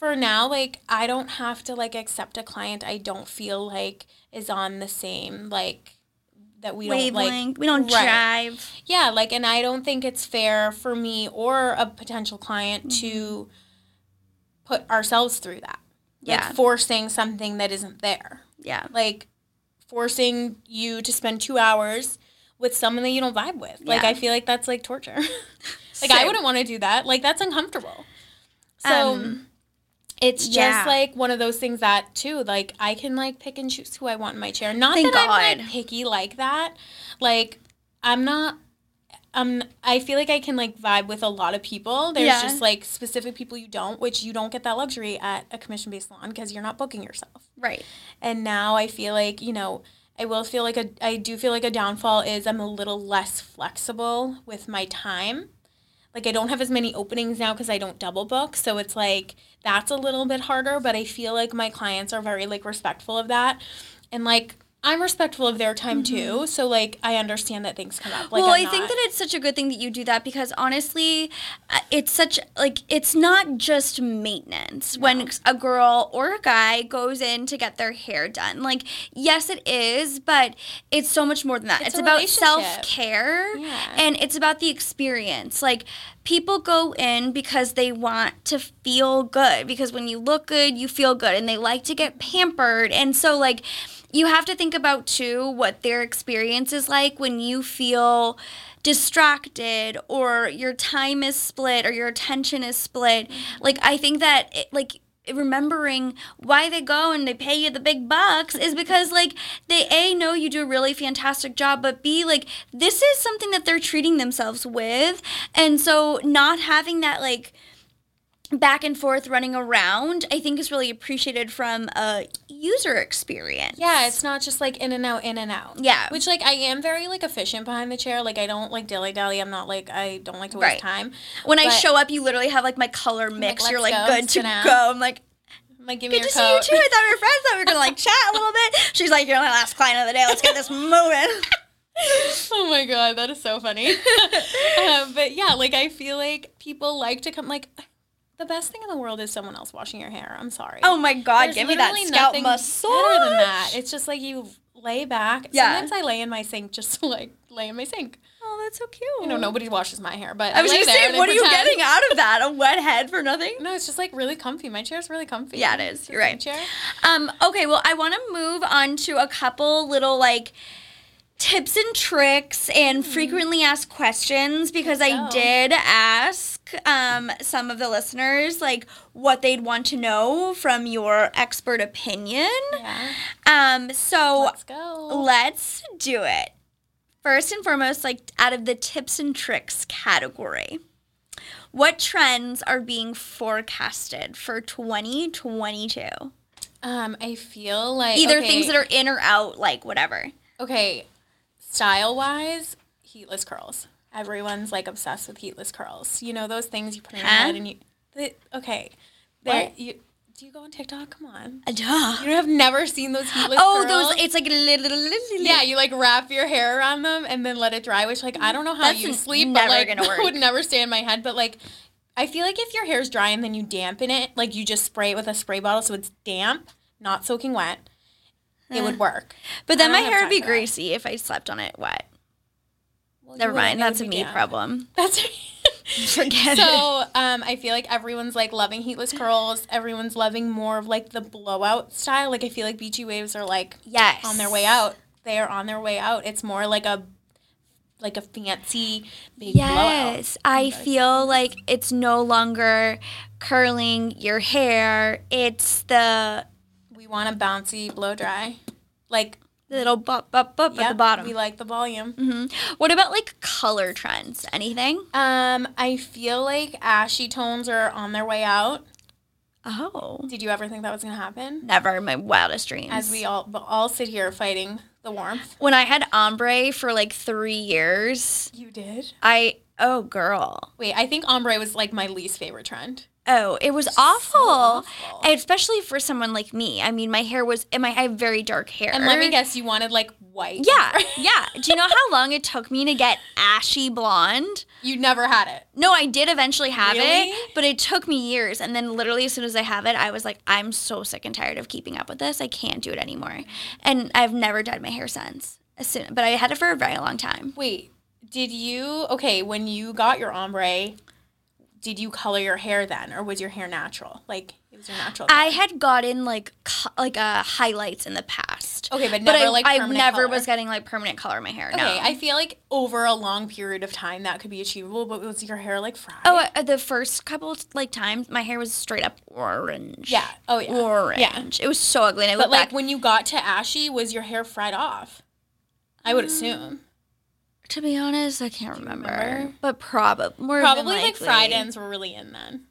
Speaker 2: for now, like, I don't have to, like, accept a client I don't feel like is on the same, like, that we don't, like,
Speaker 1: we don't
Speaker 2: Right.
Speaker 1: drive.
Speaker 2: yeah, like, and I don't think it's fair for me or a potential client to put ourselves through that. Like,
Speaker 1: Yeah.
Speaker 2: forcing something that isn't there.
Speaker 1: Yeah.
Speaker 2: Like, forcing you to spend two hours with someone that you don't vibe with. Like,
Speaker 1: Yeah.
Speaker 2: I feel like that's like torture. like, I wouldn't want to do that. Like, that's uncomfortable. So,
Speaker 1: Um,
Speaker 2: it's just like one of those things that too, like I can like pick and choose who I want in my chair. Not
Speaker 1: Thank
Speaker 2: that I'm like picky like that. Like I'm not um I feel like I can like vibe with a lot of people. There's
Speaker 1: Yeah.
Speaker 2: just like specific people you don't, which you don't get that luxury at a commission based salon because you're not booking yourself.
Speaker 1: Right.
Speaker 2: And now I feel like, you know, I will feel like a I do feel like a downfall is I'm a little less flexible with my time. Like I don't have as many openings now because I don't double book. So it's like that's a little bit harder, but I feel like my clients are very like respectful of that. And like I'm respectful of their time too. So like I understand that things come up. Like
Speaker 1: Mm-hmm. well,
Speaker 2: I'm
Speaker 1: I think
Speaker 2: not-
Speaker 1: that it's such a good thing that you do that because honestly, uh, it's such like it's not just maintenance when a girl or a guy goes in to get their hair done. Like, yes, it is, but it's so much more than that.
Speaker 2: It's
Speaker 1: It's, about self care
Speaker 2: Yeah.
Speaker 1: and it's about the experience. Like, people go in because they want to feel good because when you look good, you feel good, and they like to get pampered, and so like you have to think about too what their experience is like when you feel distracted or your time is split or your attention is split. Mm-hmm. Like i think that it, like remembering why they go and they pay you the big bucks is because like they a know you do a really fantastic job but b like this is something that they're treating themselves with. And so not having that like back and forth running around i think is really appreciated from a user experience
Speaker 2: Yeah, it's not just like in and out, in and out.
Speaker 1: Yeah.
Speaker 2: Which like I am very like efficient behind the chair. Like I don't like dilly dally. I'm not like I don't like to waste
Speaker 1: Right.
Speaker 2: time.
Speaker 1: when i show up you literally have like my color mix
Speaker 2: like,
Speaker 1: you're like
Speaker 2: go,
Speaker 1: good to go i'm like
Speaker 2: I'm like give me
Speaker 1: good
Speaker 2: your
Speaker 1: to see you
Speaker 2: coat.
Speaker 1: too i thought we were friends thought we were gonna like chat a little bit she's like you're my last client of the day let's get this moving
Speaker 2: oh my god, that is so funny. um, but yeah, like I feel like people like to come. Like the best thing in the world is someone else washing your hair. I'm sorry.
Speaker 1: oh my god
Speaker 2: There's
Speaker 1: give me that scalp massage
Speaker 2: Better than that. It's just like you lay back.
Speaker 1: Yeah.
Speaker 2: Sometimes I lay in my sink just to like lay in my sink.
Speaker 1: oh that's so cute
Speaker 2: You know, nobody washes my hair, but
Speaker 1: i was
Speaker 2: lay
Speaker 1: just saying what are you
Speaker 2: pretend.
Speaker 1: getting out of that a wet head for nothing
Speaker 2: No, it's just like really comfy. My chair's really comfy.
Speaker 1: Yeah, it is.
Speaker 2: It's
Speaker 1: You're right.
Speaker 2: Chair.
Speaker 1: Um, okay, well, I want to move on to a couple little like tips and tricks and frequently asked questions because I
Speaker 2: Hmm.
Speaker 1: did ask um, some of the listeners like what they'd want to know from your expert opinion.
Speaker 2: Yeah.
Speaker 1: Um, so
Speaker 2: Let's go.
Speaker 1: let's do it. First and foremost, like out of the tips and tricks category, what trends are being forecasted for 2022?
Speaker 2: Um, I feel like
Speaker 1: Either
Speaker 2: okay,
Speaker 1: things that are in or out, like whatever.
Speaker 2: okay. Style wise, heatless curls. Everyone's like obsessed with heatless curls. You know those things you put in your
Speaker 1: Huh?
Speaker 2: head and you. The, okay, there you. Do you go on TikTok? Come on.
Speaker 1: Uh, duh.
Speaker 2: You have never seen those heatless
Speaker 1: Oh,
Speaker 2: curls?
Speaker 1: Oh, those! It's like little, little, little.
Speaker 2: Yeah, you like wrap your hair around them and then let it dry, which like I don't know how
Speaker 1: That's
Speaker 2: you sleep,
Speaker 1: never
Speaker 2: but like
Speaker 1: gonna work.
Speaker 2: would never stay in my head. But like, I feel like if your hair's dry and then you dampen it, like you just spray it with a spray bottle so it's damp, not soaking wet, it would eh. work.
Speaker 1: But then my hair would be
Speaker 2: for that.
Speaker 1: greasy if I slept on it wet.
Speaker 2: Well,
Speaker 1: Never mind. That's a me
Speaker 2: damp.
Speaker 1: problem.
Speaker 2: That's
Speaker 1: Forget it.
Speaker 2: so. Um, I feel like everyone's like loving heatless curls. Everyone's loving more of like the blowout style. Like I feel like beachy waves are like
Speaker 1: Yes.
Speaker 2: on their way out. They are on their way out. It's more like a like a fancy big blowout.
Speaker 1: Yes, I feel like it's no longer curling your hair. It's the
Speaker 2: We want a bouncy blow dry. Like
Speaker 1: little bop bop bop at the bottom.
Speaker 2: We like the volume.
Speaker 1: hmm What about like color trends? Anything?
Speaker 2: Um, I feel like ashy tones are on their way out.
Speaker 1: Oh.
Speaker 2: Did you ever think that was gonna happen?
Speaker 1: Never in my wildest dreams.
Speaker 2: As we all all sit here fighting the warmth.
Speaker 1: when I had ombre for like three years,
Speaker 2: You did.
Speaker 1: I oh girl.
Speaker 2: Wait, I think ombre was like my least favorite trend.
Speaker 1: Oh, it was awful.
Speaker 2: awful.
Speaker 1: Especially for someone like me. I mean, my hair was, and my, I have very dark hair.
Speaker 2: And let me guess, you wanted like white.
Speaker 1: Yeah, yeah. Do you know how long it took me to get ashy blonde?
Speaker 2: you never had it.
Speaker 1: No, I did eventually have
Speaker 2: Really?
Speaker 1: it, but it took me years. And then, literally, as soon as I have it, I was like, I'm so sick and tired of keeping up with this. I can't do it anymore. And I've never dyed my hair since. As soon, but I had it for a very long time.
Speaker 2: Wait, did you okay when you got your ombre? Did you color your hair then, or was your hair natural? Like it was your natural.
Speaker 1: I had gotten like co- like uh, highlights in the past.
Speaker 2: Okay, but
Speaker 1: but
Speaker 2: never
Speaker 1: I,
Speaker 2: like
Speaker 1: I never
Speaker 2: color.
Speaker 1: was getting like permanent color in my hair.
Speaker 2: Okay,
Speaker 1: no.
Speaker 2: I feel like over a long period of time that could be achievable, but was your hair like fried?
Speaker 1: Oh, uh, the first couple like times, my hair was straight up orange.
Speaker 2: yeah. Oh yeah.
Speaker 1: orange.
Speaker 2: Yeah.
Speaker 1: It was so ugly. And I
Speaker 2: But like
Speaker 1: back.
Speaker 2: when you got to ashy, was your hair fried off? I
Speaker 1: Mm.
Speaker 2: would assume.
Speaker 1: To be honest, I can't remember.
Speaker 2: remember?
Speaker 1: But probably more
Speaker 2: Probably
Speaker 1: than
Speaker 2: like fried ends were really in then.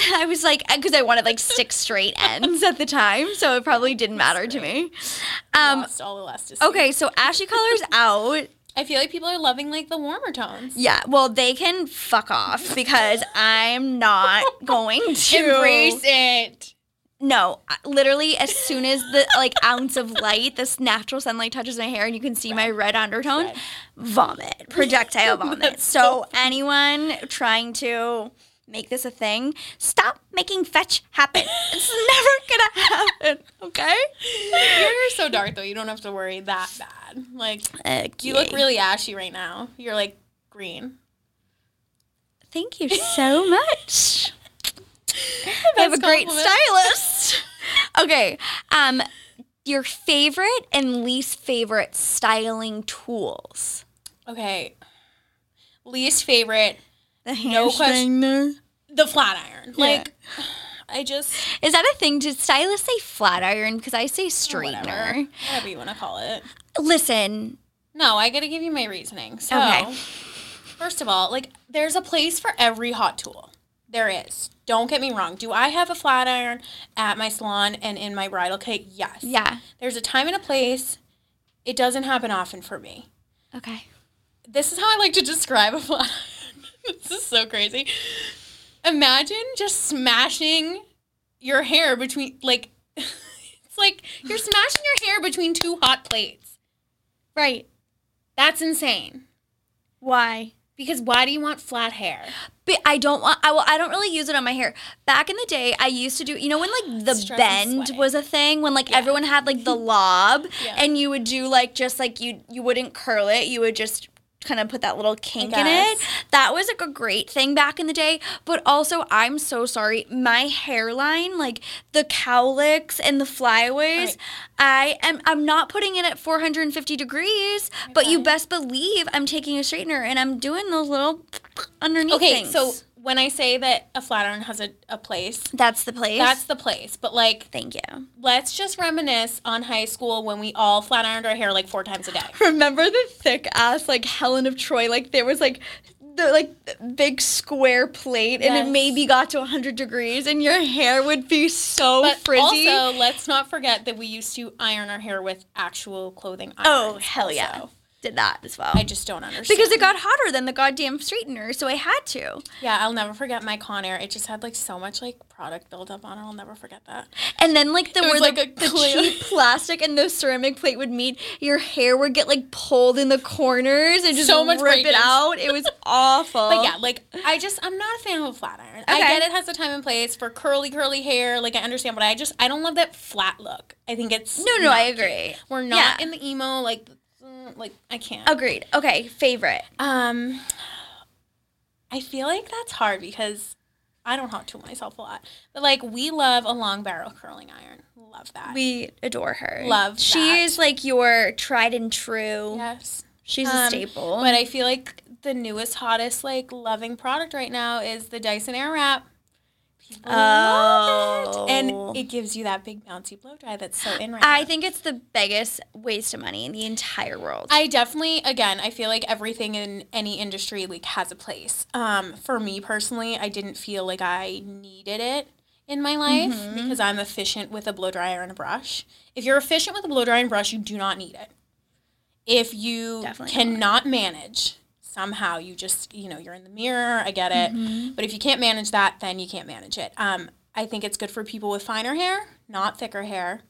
Speaker 1: I was like, because I wanted like six straight ends at the time, so it probably didn't matter to me. Um.
Speaker 2: Lost all elasticity.
Speaker 1: Okay, so ashy color's out.
Speaker 2: I feel like people are loving like the warmer tones.
Speaker 1: Yeah, well, they can fuck off because I'm not going to
Speaker 2: Embrace it.
Speaker 1: No, literally, as soon as the like ounce of light, this natural sunlight touches my hair, and you can see my red undertone,
Speaker 2: Red.
Speaker 1: vomit, projectile vomit. So,
Speaker 2: so
Speaker 1: anyone trying to make this a thing, stop making fetch happen. It's never gonna happen. Okay.
Speaker 2: You're so dark though. You don't have to worry that bad. Like you look really ashy right now. You're like green.
Speaker 1: Thank you so much. I have a great
Speaker 2: compliment.
Speaker 1: stylist. okay. Um, your favorite and least favorite styling tools.
Speaker 2: Okay. Least favorite,
Speaker 1: The
Speaker 2: No question.
Speaker 1: straightener.
Speaker 2: the flat iron. Like I just
Speaker 1: Is that a thing? Did stylists say flat iron? Because I say
Speaker 2: whatever,
Speaker 1: straightener.
Speaker 2: whatever you want to call it.
Speaker 1: Listen,
Speaker 2: No, I got to give you my reasoning. So,
Speaker 1: Okay.
Speaker 2: first of all, like there's a place for every hot tool. There is. Don't get me wrong. Do I have a flat iron at my salon and in my bridal kit? Yes.
Speaker 1: yeah.
Speaker 2: There's a time and a place. It doesn't happen often for me.
Speaker 1: Okay.
Speaker 2: This is how I like to describe a flat iron. this is so crazy. Imagine just smashing your hair between like it's like you're smashing your hair between two hot plates.
Speaker 1: Right.
Speaker 2: That's insane.
Speaker 1: Why?
Speaker 2: Because why do you want flat hair?
Speaker 1: But I don't want. I well, I don't really use it on my hair. Back in the day, I used to do. You know when like the
Speaker 2: Stress
Speaker 1: bend was a thing when like
Speaker 2: Yeah.
Speaker 1: everyone had like the lob,
Speaker 2: Yeah.
Speaker 1: and you would do like just like you you wouldn't curl it. You would just kind of put that little kink in it. That was like a great thing back in the day. But also, I'm so sorry. My hairline, like the cowlicks and the flyaways,
Speaker 2: Right.
Speaker 1: I am. I'm not putting it at 450 degrees. But you best believe I'm taking a straightener and I'm doing those little underneath
Speaker 2: Okay,
Speaker 1: things.
Speaker 2: so when I say that a flat iron has a, a place,
Speaker 1: That's the place.
Speaker 2: that's the place. But like,
Speaker 1: Thank you.
Speaker 2: let's just reminisce on high school when we all flat ironed our hair like four times a day.
Speaker 1: Remember the thick ass like Helen of Troy? Like there was like the like big square plate, and it maybe got to 100 degrees, and your hair would be so
Speaker 2: But
Speaker 1: frizzy.
Speaker 2: also, let's not forget that we used to iron our hair with actual clothing oh, irons.
Speaker 1: oh hell yeah,
Speaker 2: also.
Speaker 1: Did that as well.
Speaker 2: I just don't understand.
Speaker 1: because it got hotter than the goddamn straightener, so I had to.
Speaker 2: yeah, I'll never forget my Conair. It just had like so much like product buildup on it. I'll never forget that.
Speaker 1: And then like the where
Speaker 2: like
Speaker 1: the,
Speaker 2: a
Speaker 1: the cheap plastic and the ceramic plate would meet, your hair would get like pulled in the corners and just
Speaker 2: So much
Speaker 1: rip it out. It was awful.
Speaker 2: But yeah, like I just I'm not a fan of a flat iron. I get it has a time and place for curly curly hair. Like I understand, but I just I don't love that flat look. I think it's
Speaker 1: no, no, I agree.
Speaker 2: We're not
Speaker 1: Yeah.
Speaker 2: in the emo like like I can't.
Speaker 1: Agreed. Okay, favorite.
Speaker 2: Um, I feel like that's hard because I don't hot tool myself a lot, but like we love a long barrel curling iron. Love that.
Speaker 1: We adore her.
Speaker 2: Love
Speaker 1: She
Speaker 2: that.
Speaker 1: is like your tried and true.
Speaker 2: yes,
Speaker 1: She's a
Speaker 2: Um,
Speaker 1: staple.
Speaker 2: but I feel like the newest hottest like loving product right now is the Dyson Airwrap.
Speaker 1: Oh.
Speaker 2: it, and it gives you that big bouncy blow dry that's so in right
Speaker 1: I
Speaker 2: now.
Speaker 1: think it's the biggest waste of money in the entire world.
Speaker 2: I definitely, again, I feel like everything in any industry like has a place. Um, for me personally, I didn't feel like I needed it in my life
Speaker 1: Mm-hmm.
Speaker 2: because I'm efficient with a blow dryer and a brush. If you're efficient with a blow dryer and brush, you do not need it. If you
Speaker 1: Definitely
Speaker 2: cannot manage somehow, you just you know you're in the mirror. I get it,
Speaker 1: Mm-hmm.
Speaker 2: but if you can't manage that, then you can't manage it. Um, I think it's good for people with finer hair, not thicker hair,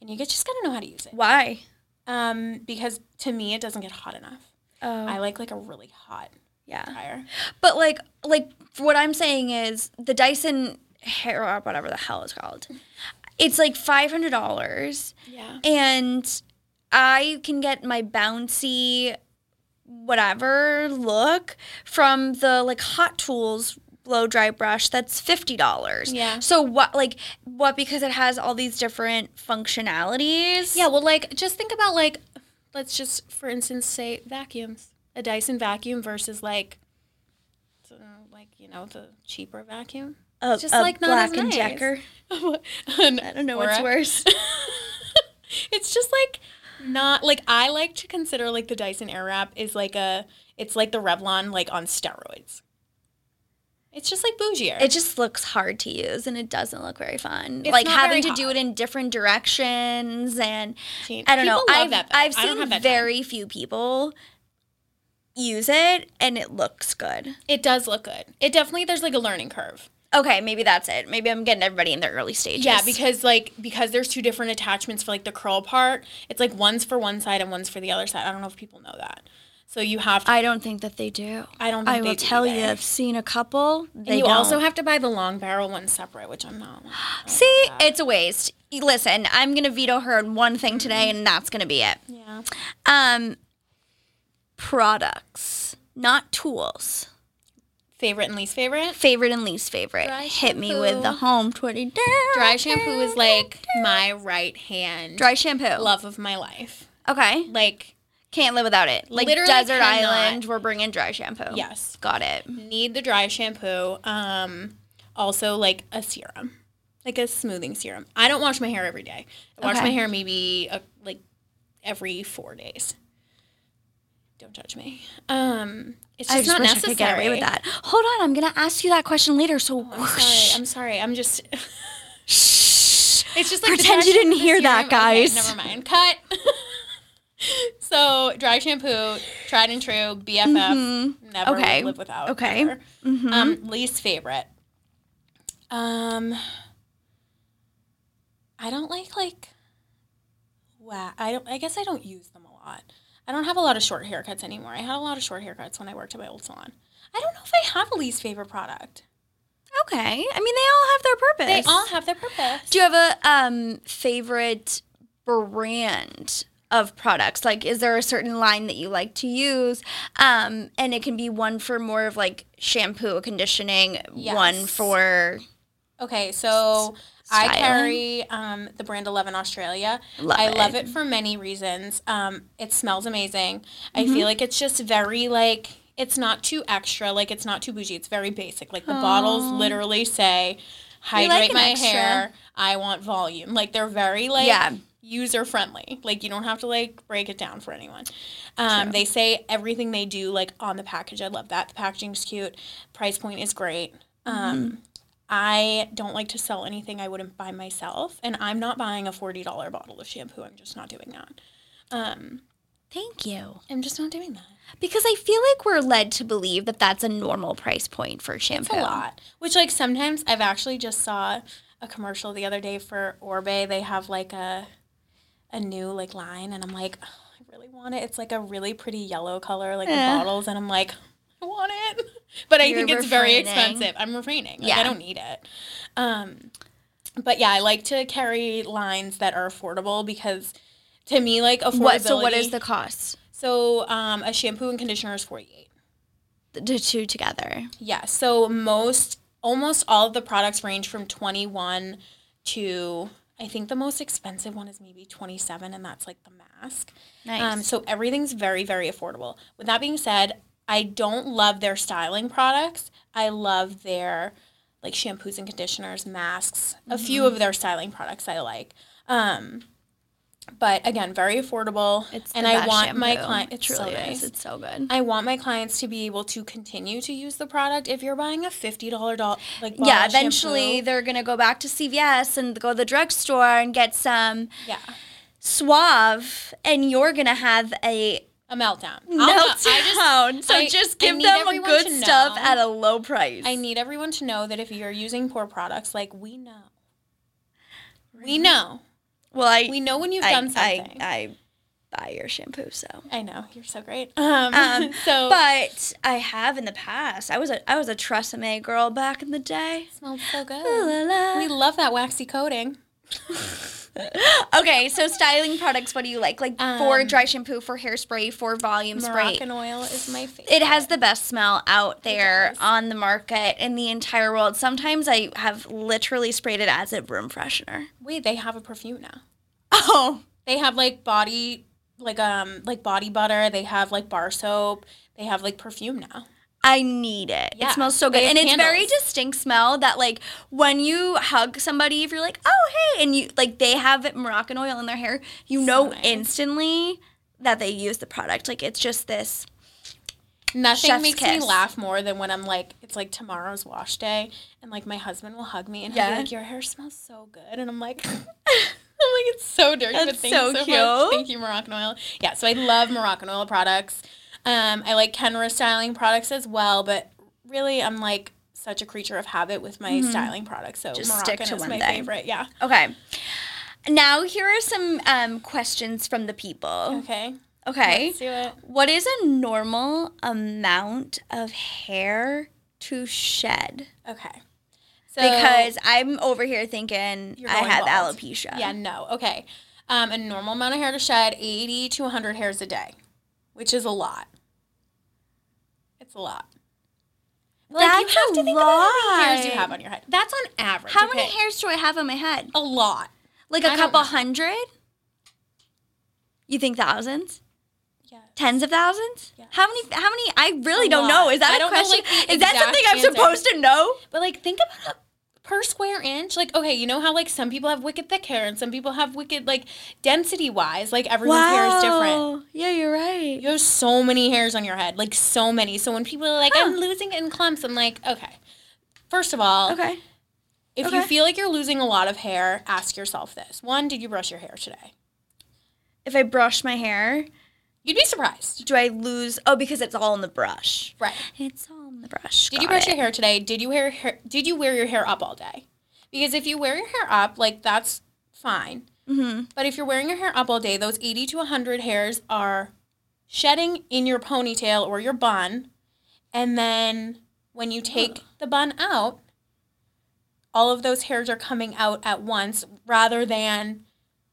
Speaker 2: and you just gotta know how to use it.
Speaker 1: Why?
Speaker 2: Um, because to me, it doesn't get hot enough.
Speaker 1: Oh,
Speaker 2: I like like a really hot
Speaker 1: yeah.
Speaker 2: dryer.
Speaker 1: But like, like what I'm saying is the Dyson hair or whatever the hell it's called. It's like five hundred dollars,
Speaker 2: Yeah.
Speaker 1: and I can get my bouncy, whatever look from the like Hot Tools blow dry brush that's fifty dollars.
Speaker 2: Yeah.
Speaker 1: So what like what because it has all these different functionalities.
Speaker 2: Yeah, well, like, just think about, like, let's just, for instance, say vacuums. A Dyson vacuum versus, like, uh, like, you know, the cheaper vacuum.
Speaker 1: A,
Speaker 2: just,
Speaker 1: a
Speaker 2: like, not
Speaker 1: Black and
Speaker 2: nice.
Speaker 1: Decker.
Speaker 2: I
Speaker 1: don't know what's worse.
Speaker 2: it's just, like, not, like, I like to consider, like, the Dyson Airwrap is, like, a, it's like the Revlon, like, on steroids. It's just, like, bougier.
Speaker 1: It just looks hard to use and it doesn't look very fun.
Speaker 2: It's
Speaker 1: like having to
Speaker 2: very
Speaker 1: do it in different directions and
Speaker 2: See,
Speaker 1: I don't know. I've
Speaker 2: that.
Speaker 1: I've seen
Speaker 2: that time.
Speaker 1: very few people use it and it looks good.
Speaker 2: It does look good. It definitely, there's, like, a learning curve.
Speaker 1: Okay, maybe that's it. Maybe I'm getting everybody in their early stages.
Speaker 2: Yeah, because like because there's two different attachments for like the curl part. It's like one's for one side and one's for the other side. I don't know if people know that. So you have to.
Speaker 1: I don't think that they do.
Speaker 2: I don't. Think
Speaker 1: I
Speaker 2: they
Speaker 1: will
Speaker 2: do
Speaker 1: tell you. I've seen a couple. They
Speaker 2: And you
Speaker 1: don't.
Speaker 2: also have to buy the long barrel one separate, which I'm not. I
Speaker 1: see.
Speaker 2: that.
Speaker 1: It's a waste. Listen, I'm gonna veto her on one thing today, and that's gonna be it.
Speaker 2: yeah.
Speaker 1: Um, products, not tools.
Speaker 2: Favorite and least favorite.
Speaker 1: Favorite and least favorite.
Speaker 2: Dry
Speaker 1: Hit me with the home twenty.
Speaker 2: Dry shampoo is like my right hand
Speaker 1: dry shampoo.
Speaker 2: love of my life.
Speaker 1: Okay,
Speaker 2: Like
Speaker 1: can't live without it. Like
Speaker 2: Literally
Speaker 1: desert
Speaker 2: cannot.
Speaker 1: island, we're bringing dry shampoo.
Speaker 2: yes,
Speaker 1: got it.
Speaker 2: need the dry shampoo. Um, also like a serum, like a smoothing serum. I don't wash my hair every day. I wash
Speaker 1: Okay.
Speaker 2: my hair maybe uh like every four days. Don't judge me. Um, it's just, not necessary.
Speaker 1: I could get away with that. Hold on, I'm gonna ask you that question later. So
Speaker 2: I'm sorry. I'm sorry. I'm just.
Speaker 1: Shh.
Speaker 2: It's just like
Speaker 1: Pretend you didn't hear that,
Speaker 2: serum. Okay,
Speaker 1: guys.
Speaker 2: never mind. Cut. so dry shampoo, tried and true, BFF. Never
Speaker 1: Mm-hmm. Okay.
Speaker 2: live without.
Speaker 1: Okay. Mhm.
Speaker 2: Um, least favorite. Um, I don't like like. Wow, I don't. I guess I don't use them a lot. I don't have a lot of short haircuts anymore. I had a lot of short haircuts when I worked at my old salon. I don't know if I have a least favorite product.
Speaker 1: okay. I mean, they all have their purpose.
Speaker 2: They all have their purpose.
Speaker 1: Do you have a um favorite brand of products? Like, is there a certain line that you like to use? Um, and it can be one for more of like shampoo, conditioning, one for
Speaker 2: Okay, so I carry um, the brand Eleven Australia.
Speaker 1: Love
Speaker 2: I love
Speaker 1: it.
Speaker 2: it for many reasons. Um, it smells amazing.
Speaker 1: Mm-hmm.
Speaker 2: I feel like it's just very like it's not too extra, like it's not too bougie. It's very basic. Like the bottles literally say, "Hydrate
Speaker 1: an
Speaker 2: my
Speaker 1: extra.
Speaker 2: hair. I want volume." Like they're very like
Speaker 1: Yeah.
Speaker 2: user friendly. Like you don't have to like break it down for anyone. Um, they say everything they do like on the package. I love that. The packaging's cute. Price point is great.
Speaker 1: Mm-hmm.
Speaker 2: I don't like to sell anything I wouldn't buy myself, and I'm not buying a forty dollar bottle of shampoo. I'm just not doing that. Um,
Speaker 1: thank you.
Speaker 2: I'm just not doing that.
Speaker 1: Because I feel like we're led to believe that that's a normal price point for
Speaker 2: It's
Speaker 1: shampoo.
Speaker 2: a lot. Which like sometimes I've actually just saw a commercial the other day for Oribe. They have like a a new like line, and I'm like, "Oh, I really want it. It's like a really pretty yellow color, like
Speaker 1: Eh.
Speaker 2: the bottles, and I'm like, I want it, but I
Speaker 1: You're
Speaker 2: think it's very
Speaker 1: refraining.
Speaker 2: expensive. I'm refraining. Like,
Speaker 1: Yeah.
Speaker 2: I don't need it. Um, but yeah, I like to carry lines that are affordable because to me, like affordability.
Speaker 1: What? So what is the cost?
Speaker 2: so um, a shampoo and conditioner is forty eight.
Speaker 1: The two together.
Speaker 2: Yeah. So most, almost all of the products range from 21 to, I think the most expensive one is maybe 27, and that's like the mask.
Speaker 1: Nice.
Speaker 2: Um, so everything's very, very affordable. With that being said, I don't love their styling products. I love their like shampoos and conditioners, masks. A few of their styling products I like. Um, But again, very affordable.
Speaker 1: It's
Speaker 2: and I want my client. It's
Speaker 1: truly
Speaker 2: so
Speaker 1: is.
Speaker 2: nice.
Speaker 1: It's so good.
Speaker 2: I want my clients to be able to continue to use the product. If you're buying a fifty dollar doll like
Speaker 1: yeah, eventually
Speaker 2: shampoo-
Speaker 1: they're gonna go back to CVS and go to the drugstore and get some
Speaker 2: yeah,
Speaker 1: Suave, and you're gonna have a
Speaker 2: a meltdown. I'll I just
Speaker 1: meltdown. So
Speaker 2: I-
Speaker 1: just give them a good stuff
Speaker 2: know-
Speaker 1: at a low price.
Speaker 2: I need everyone to know that if you're using poor products, like we know, we know,
Speaker 1: well, I
Speaker 2: we know when you've
Speaker 1: I,
Speaker 2: done something.
Speaker 1: I, I buy your shampoo, so.
Speaker 2: I know you're so great. Um,
Speaker 1: Um,
Speaker 2: so
Speaker 1: But I have in the past. I was a I was a Tresemme girl back in the day.
Speaker 2: smells so
Speaker 1: La,
Speaker 2: good.
Speaker 1: la, la.
Speaker 2: We love that waxy coating.
Speaker 1: okay, so styling products. What do you like? Like for
Speaker 2: Um,
Speaker 1: dry shampoo, for hairspray, for volume spray.
Speaker 2: Moroccan oil is my favorite.
Speaker 1: It has the best smell out there on the market in the entire world. Sometimes I have literally sprayed it as a room freshener.
Speaker 2: Wait, they have a perfume now.
Speaker 1: Oh,
Speaker 2: They have like body, like um, like body butter. They have like bar soap. They have like perfume now.
Speaker 1: I need it.
Speaker 2: Yeah,
Speaker 1: It smells so good.
Speaker 2: they
Speaker 1: And it's very distinct smell that like when you hug somebody, if you're like, oh hey, and you like they have Moroccan oil in their hair, you know
Speaker 2: nice.
Speaker 1: instantly that they use the product. Like it's just this
Speaker 2: Nothing
Speaker 1: Chef's
Speaker 2: makes
Speaker 1: kiss.
Speaker 2: me laugh more than when I'm like, it's like tomorrow's wash day, and like my husband will hug me and he'll be like, "Your hair smells so good," and I'm like, I'm like, it's so dirty, but thank
Speaker 1: so
Speaker 2: you so
Speaker 1: cute.
Speaker 2: much. Thank you, Moroccan oil. Yeah, so I love Moroccan oil products. Um, I like Kenra styling products as well, but really, I'm like such a creature of habit with my styling products. So
Speaker 1: Mm-hmm. Just
Speaker 2: Moroccan
Speaker 1: stick to
Speaker 2: is
Speaker 1: one
Speaker 2: my
Speaker 1: thing.
Speaker 2: favorite. Yeah.
Speaker 1: Okay. Now here are some um, questions from the people.
Speaker 2: Okay.
Speaker 1: Okay.
Speaker 2: Let's do it.
Speaker 1: What is a normal amount of hair to shed?
Speaker 2: Okay. So
Speaker 1: Because I'm over here thinking I have
Speaker 2: bald.
Speaker 1: alopecia.
Speaker 2: Yeah, no. Okay. Um, a normal amount of hair to shed, 80 to 100 hairs a day, which is a lot. It's a lot. Like,
Speaker 1: That's
Speaker 2: you have to
Speaker 1: a
Speaker 2: think about how many hairs you
Speaker 1: lot.
Speaker 2: have on your head. That's on average.
Speaker 1: How many hairs do I have on my head?
Speaker 2: A lot.
Speaker 1: Like
Speaker 2: I
Speaker 1: a
Speaker 2: don't
Speaker 1: couple hundred? You think thousands?
Speaker 2: Yeah.
Speaker 1: Tens of thousands?
Speaker 2: Yes.
Speaker 1: How many? How many? I really
Speaker 2: A
Speaker 1: don't know. Is that
Speaker 2: I
Speaker 1: a
Speaker 2: don't know,
Speaker 1: question?
Speaker 2: like,
Speaker 1: Is that something I'm
Speaker 2: answer.
Speaker 1: supposed to know?
Speaker 2: But like, think about it per square inch. Like, okay, you know how like some people have wicked thick hair and some people have wicked like density wise. Like everyone's hair is different.
Speaker 1: Yeah, you're right.
Speaker 2: You have so many hairs on your head, like so many. So when people are like,
Speaker 1: Huh.
Speaker 2: "I'm losing it in clumps," I'm like, okay. First of all,
Speaker 1: Okay.
Speaker 2: if you feel like you're losing a lot of hair, ask yourself this: One, did you brush your hair today?
Speaker 1: If I brush my hair,
Speaker 2: You'd be surprised.
Speaker 1: do I lose? Oh, because it's all in the brush.
Speaker 2: Right.
Speaker 1: It's all in the brush.
Speaker 2: Did you brush
Speaker 1: it.
Speaker 2: your hair today? Did you wear hair, Did you wear your hair up all day? Because if you wear your hair up, like that's fine.
Speaker 1: Mm-hmm.
Speaker 2: But if you're wearing your hair up all day, those 80 to 100 hairs are shedding in your ponytail or your bun. And then when you take the bun out, all of those hairs are coming out at once rather than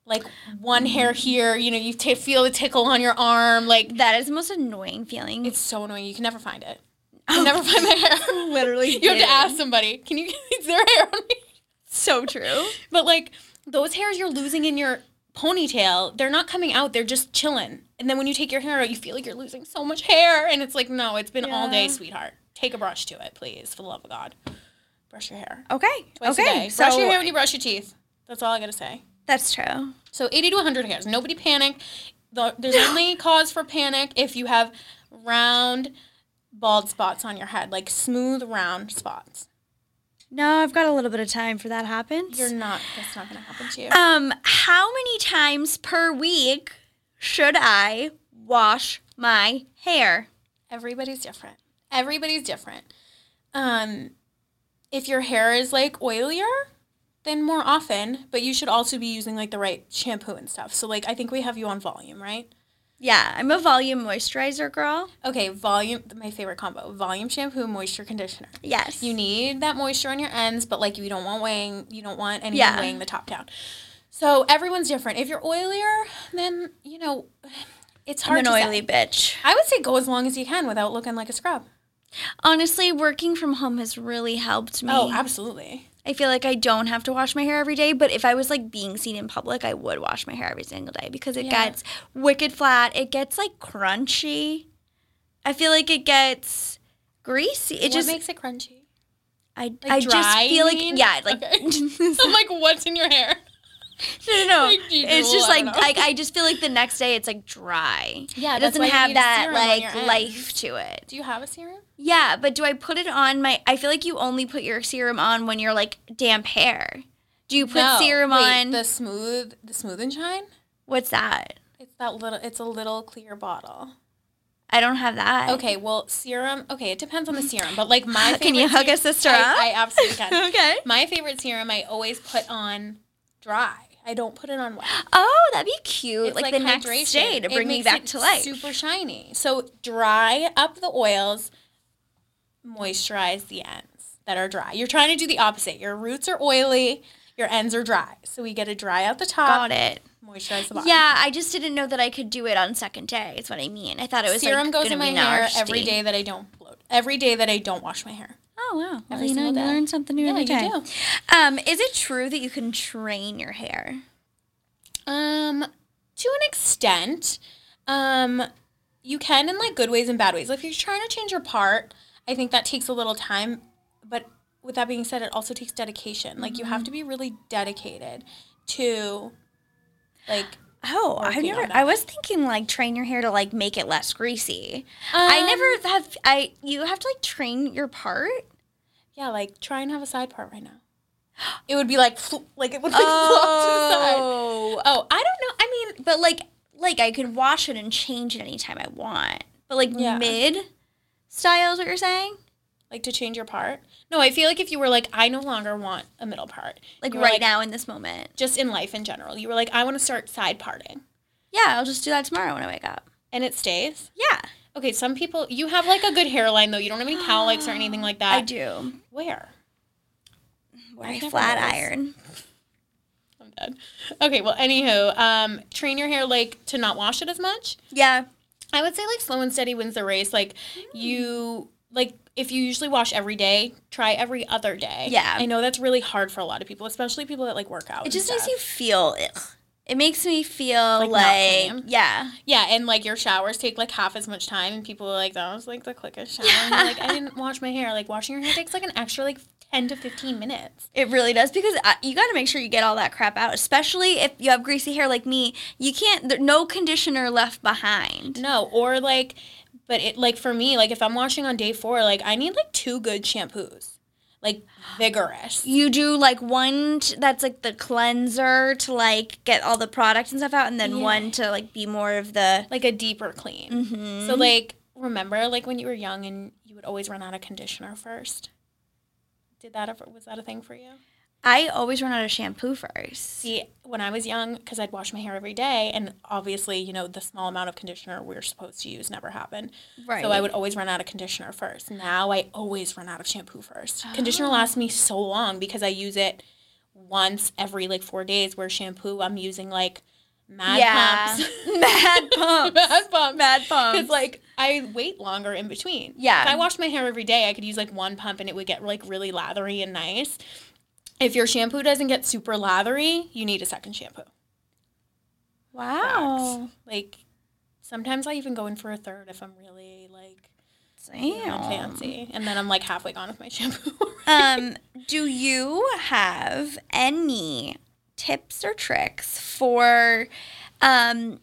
Speaker 2: like one hair mm-hmm. here, you know, you t- feel the tickle on your arm. Like,
Speaker 1: That is the most annoying feeling.
Speaker 2: it's so annoying. You can never find it. Oh, I can never find my hair.
Speaker 1: Literally
Speaker 2: You have to ask somebody, can you, is there hair on me?
Speaker 1: so true.
Speaker 2: But like those hairs you're losing in your ponytail, they're not coming out, they're just chilling. And then when you take your hair out, you feel like you're losing so much hair. And it's like, no, it's been all day, sweetheart. Take a brush to it, please, for the love of God. Brush your hair.
Speaker 1: Okay.
Speaker 2: Twice
Speaker 1: okay.
Speaker 2: day.
Speaker 1: So
Speaker 2: brush your hair when you brush your teeth. That's all I gotta say.
Speaker 1: That's true.
Speaker 2: So 80 to 100 hairs. Nobody panic. The- There's only cause for panic if you have round, bald spots on your head, like smooth, round spots.
Speaker 1: No, I've got a little bit of time for that happens.
Speaker 2: You're not, that's not gonna happen to you.
Speaker 1: Um, how many times per week should I wash my hair?
Speaker 2: Everybody's different. Everybody's different. Um, if your hair is like oilier, then more often, but you should also be using like the right shampoo and stuff. So like I think we have you on volume, right?
Speaker 1: Yeah, I'm a volume moisturizer girl.
Speaker 2: Okay, volume my favorite combo. Volume shampoo, moisture conditioner.
Speaker 1: Yes.
Speaker 2: You need that moisture on your ends, but like you don't want weighing you don't want anything
Speaker 1: Yeah.
Speaker 2: weighing the top down. So everyone's different. If you're oilier, then you know it's
Speaker 1: I'm
Speaker 2: hard
Speaker 1: an
Speaker 2: to say.
Speaker 1: oily bitch.
Speaker 2: I would say go as long as you can without looking like a scrub.
Speaker 1: Honestly, working from home has really helped me.
Speaker 2: Oh, absolutely.
Speaker 1: I feel like I don't have to wash my hair every day, but if I was like being seen in public, I would wash my hair every single day because it
Speaker 2: Yeah.
Speaker 1: gets wicked flat. It gets like crunchy. I feel like it gets greasy. It
Speaker 2: what
Speaker 1: just
Speaker 2: makes it crunchy?
Speaker 1: I
Speaker 2: Like
Speaker 1: I just feel like yeah, like
Speaker 2: Okay. I'm like, what's in your hair?
Speaker 1: No, no, no. It's just like like I just feel like the next day it's like dry.
Speaker 2: Yeah,
Speaker 1: it
Speaker 2: that's
Speaker 1: doesn't have that like life to it.
Speaker 2: Do you have a serum?
Speaker 1: Yeah, but do I put it on my? I feel like you only put your serum on when you're like damp hair. Do you put
Speaker 2: No.
Speaker 1: serum
Speaker 2: Wait,
Speaker 1: on?
Speaker 2: the smooth, the smooth and shine.
Speaker 1: What's that?
Speaker 2: It's that little. It's a little clear bottle.
Speaker 1: I don't have that.
Speaker 2: Okay, well, serum. Okay, it depends on the serum, but like my.
Speaker 1: Can you hug
Speaker 2: ser-
Speaker 1: a sister
Speaker 2: I,
Speaker 1: up?
Speaker 2: I absolutely can.
Speaker 1: okay.
Speaker 2: My favorite serum, I always put on dry. I don't put it on wet.
Speaker 1: Oh, that'd be cute.
Speaker 2: It's
Speaker 1: like, the next
Speaker 2: hydration.
Speaker 1: day to
Speaker 2: It
Speaker 1: bring me back
Speaker 2: it
Speaker 1: to life.
Speaker 2: Super shiny. So dry up the oils, moisturize the ends that are dry. You're trying to do the opposite. Your roots are oily, your ends are dry. So we get to dry out the top,
Speaker 1: Got it.
Speaker 2: moisturize the bottom.
Speaker 1: Yeah, I just didn't know that I could do it on second day. Is what I mean. I thought it was
Speaker 2: Serum
Speaker 1: like,
Speaker 2: goes in my hair
Speaker 1: nasty.
Speaker 2: every day that I don't bloat. Every day that I don't wash my hair.
Speaker 1: Oh wow! Well,
Speaker 2: Every
Speaker 1: you know, you
Speaker 2: day.
Speaker 1: learn something new
Speaker 2: Yeah,
Speaker 1: every
Speaker 2: you do.
Speaker 1: Um, is it true that you can train your hair?
Speaker 2: Um, to an extent, um, you can in like good ways and bad ways. Like if you're trying to change your part, I think that takes a little time. But with that being said, it also takes dedication. Like you have to be really dedicated to, like.
Speaker 1: Oh, I never. I was thinking like train your hair to like make it less greasy. I
Speaker 2: Um,
Speaker 1: never have. I you have to like train your part.
Speaker 2: Yeah, like try and have a side part right now. It would be like like it would like flop to the side.
Speaker 1: Oh,
Speaker 2: Oh, I don't know. I mean,
Speaker 1: but like like I could wash it and change it anytime I want. But like
Speaker 2: Yeah.
Speaker 1: mid style is what you're saying?
Speaker 2: Like to change your part. No, I feel like if you were like, I no longer want a middle part.
Speaker 1: Like right now in this moment.
Speaker 2: just in life in general. You were like, I want to start side parting,
Speaker 1: Yeah, I'll just do that tomorrow when I wake up.
Speaker 2: and it stays.
Speaker 1: Yeah,
Speaker 2: Okay, some people you have like a good hairline though. You don't have any cowlicks or anything like that.
Speaker 1: I do.
Speaker 2: Where?
Speaker 1: Where I flat
Speaker 2: noticed.
Speaker 1: iron.
Speaker 2: I'm dead. Okay, well, anywho, um, train your hair like to not wash it as much.
Speaker 1: Yeah.
Speaker 2: I would say like slow and steady wins the race. Like you like if you usually wash every day, try every other day.
Speaker 1: Yeah.
Speaker 2: I know that's really hard for a lot of people, especially people that like work out.
Speaker 1: It just makes you feel ugh. It makes me feel
Speaker 2: Like
Speaker 1: like, yeah.
Speaker 2: Yeah, and like your showers take like half as much time, and people are like, "That was like the quickest shower." And you're like, I didn't wash my hair. Like washing your hair takes like an extra like ten to fifteen minutes.
Speaker 1: It really does because you got to make sure you get all that crap out, especially if you have greasy hair like me. You can't. There, no conditioner left behind.
Speaker 2: No, or like, but it like for me, like if I'm washing on day four, like I need like two good shampoos, like vigorous.
Speaker 1: You do like one t- that's like the cleanser to like get all the products and stuff out, and then
Speaker 2: Yeah.
Speaker 1: one to like be more of the.
Speaker 2: like a deeper clean.
Speaker 1: Mhm.
Speaker 2: So like remember like when you were young and you would always run out of conditioner first. Did that ever was that a thing for you?
Speaker 1: I always run out of shampoo first.
Speaker 2: See, when I was young, because I'd wash my hair every day, and obviously, you know, the small amount of conditioner we're supposed to use never happened.
Speaker 1: Right.
Speaker 2: So I would always run out of conditioner first. Now I always run out of shampoo first.
Speaker 1: Oh.
Speaker 2: Conditioner ah. lasts me so long because I use it once every like four days. Where shampoo, I'm using like Mad
Speaker 1: Yeah.
Speaker 2: Pumps.
Speaker 1: Mad pumps.
Speaker 2: Mad Pumps.
Speaker 1: Mad pumps.
Speaker 2: Because like I wait longer in between.
Speaker 1: Yeah.
Speaker 2: If I washed my hair every day, I could use like one pump and it would get like really lathery and nice. If your shampoo doesn't get super lathery, you need a second shampoo.
Speaker 1: wow.
Speaker 2: Like sometimes I even go in for a third if I'm really like
Speaker 1: Damn.
Speaker 2: feeling fancy, and then I'm like halfway gone with my shampoo.
Speaker 1: um, do you have any tips or tricks for um,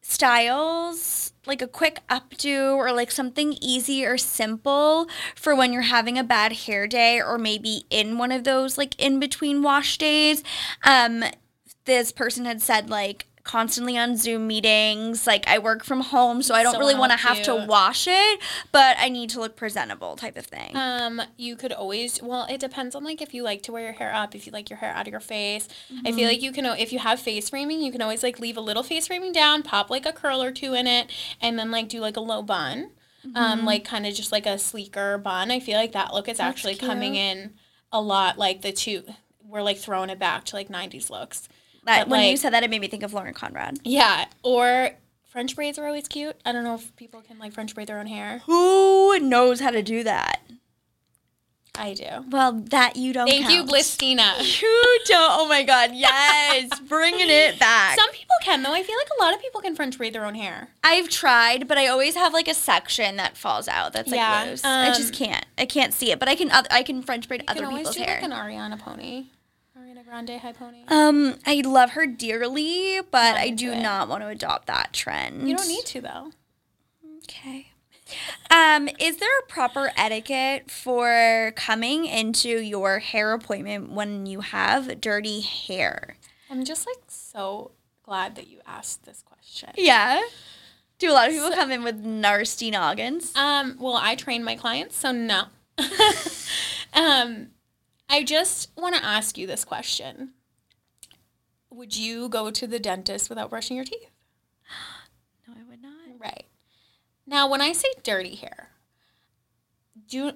Speaker 1: styles, like a quick updo or like something easy or simple for when you're having a bad hair day or maybe in one of those like in between wash days? Um, this person had said like constantly on Zoom meetings, like I work from home, so I don't
Speaker 2: So
Speaker 1: really want to have to wash it, but I need to look presentable type of thing.
Speaker 2: Um, you could always well, it depends on like if you like to wear your hair up, if you like your hair out of your face. I feel like you can if you have face framing, you can always like leave a little face framing down, pop like a curl or two in it, and then like do like a low bun. Um, like kind of just like a sleeker bun. I feel like that look is actually coming in a lot like the two we're like throwing it back to like 90s looks.
Speaker 1: That,
Speaker 2: But,
Speaker 1: when you said that, it made me think of Lauren Conrad.
Speaker 2: Yeah, or French braids are always cute. I don't know if people can like French braid their own hair.
Speaker 1: Who knows how to do that?
Speaker 2: I do.
Speaker 1: Well, that you don't.
Speaker 2: Thank you. Blistina.
Speaker 1: You don't. Oh my God! Yes, bringing it back.
Speaker 2: Some people can though. I feel like a lot of people can French braid their own hair.
Speaker 1: I've tried, but I always have like a section that falls out. That's like
Speaker 2: Yeah,
Speaker 1: loose. I
Speaker 2: um,
Speaker 1: just can't. I can't see it, but I can. I can French braid other
Speaker 2: can
Speaker 1: people's
Speaker 2: do
Speaker 1: hair.
Speaker 2: like an Ariana pony. Ariana Grande high pony.
Speaker 1: Um, I love her dearly, but I do
Speaker 2: it.
Speaker 1: not want to adopt that trend.
Speaker 2: you don't need to though.
Speaker 1: Okay. Um, is there a proper etiquette for coming into your hair appointment when you have dirty hair?
Speaker 2: I'm just like so glad that you asked this question.
Speaker 1: Yeah. Do a lot of people come in with nasty noggins?
Speaker 2: Um, well, I train my clients, so no. um, I just want to ask you this question. Would you go to the dentist without brushing your teeth?
Speaker 1: No, I would not.
Speaker 2: Right. Now, when I say dirty hair, do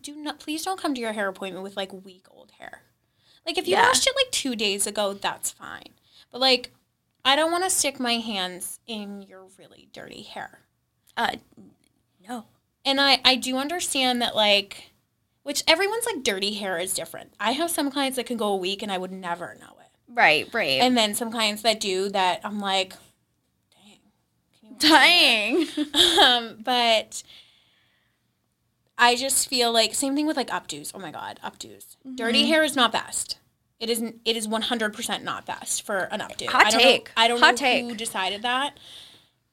Speaker 2: do not please don't come to your hair appointment with like week old hair. Like if you
Speaker 1: Yeah.
Speaker 2: washed it like 2 days ago, that's fine. But like I don't want to stick my hands in your really dirty hair.
Speaker 1: Uh, no.
Speaker 2: And I I do understand that like which everyone's like dirty hair is different. I have some clients that can go a week and I would never know it.
Speaker 1: Right, right.
Speaker 2: And then some clients that do that I'm like dang. Can you
Speaker 1: Dying.
Speaker 2: um, but I just feel like same thing with like updos. Oh my god, updos.
Speaker 1: Mm-hmm.
Speaker 2: Dirty hair is not best. It isn't. It is one hundred percent not best for an updo.
Speaker 1: Hot
Speaker 2: I don't
Speaker 1: take.
Speaker 2: Know, I don't
Speaker 1: Hot
Speaker 2: know
Speaker 1: take.
Speaker 2: who decided that.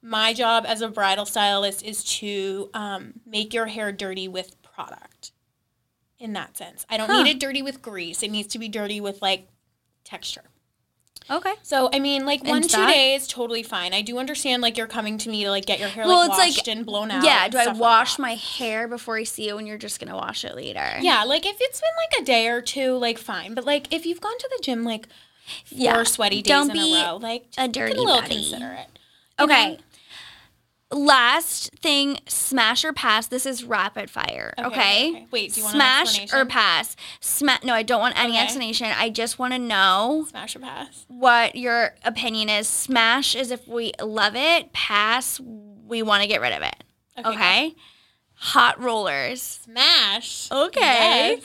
Speaker 2: My job as a bridal stylist is to um, make your hair dirty with product. In that sense, I don't
Speaker 1: Huh.
Speaker 2: need it dirty with grease. It needs to be dirty with like texture.
Speaker 1: Okay.
Speaker 2: So I mean, like one
Speaker 1: Into
Speaker 2: two
Speaker 1: that?
Speaker 2: days, totally fine. I do understand like you're coming to me to like get your hair
Speaker 1: Well,
Speaker 2: like
Speaker 1: it's like-
Speaker 2: washed and blown out.
Speaker 1: Yeah, do I
Speaker 2: stuff like
Speaker 1: wash my hair before I see you and you're just to wash it later?
Speaker 2: Yeah, like if it's been like a day or two, like fine. But like if you've gone to the gym like four
Speaker 1: Yeah,
Speaker 2: sweaty days
Speaker 1: don't
Speaker 2: in
Speaker 1: be
Speaker 2: a row, like
Speaker 1: a dirty
Speaker 2: a little
Speaker 1: buddy.
Speaker 2: consider it.
Speaker 1: Okay.
Speaker 2: know?
Speaker 1: Last thing, smash or pass. This is rapid fire. Okay.
Speaker 2: Okay, okay. Wait, do you want an
Speaker 1: smash or pass? Sma- No, I don't want any
Speaker 2: Okay.
Speaker 1: explanation. I just want to know
Speaker 2: Smash or pass.
Speaker 1: what your opinion is. Smash is if we love it. Pass, we want to get rid of it.
Speaker 2: Okay.
Speaker 1: Hot rollers.
Speaker 2: Smash.
Speaker 1: Okay.
Speaker 2: Yes.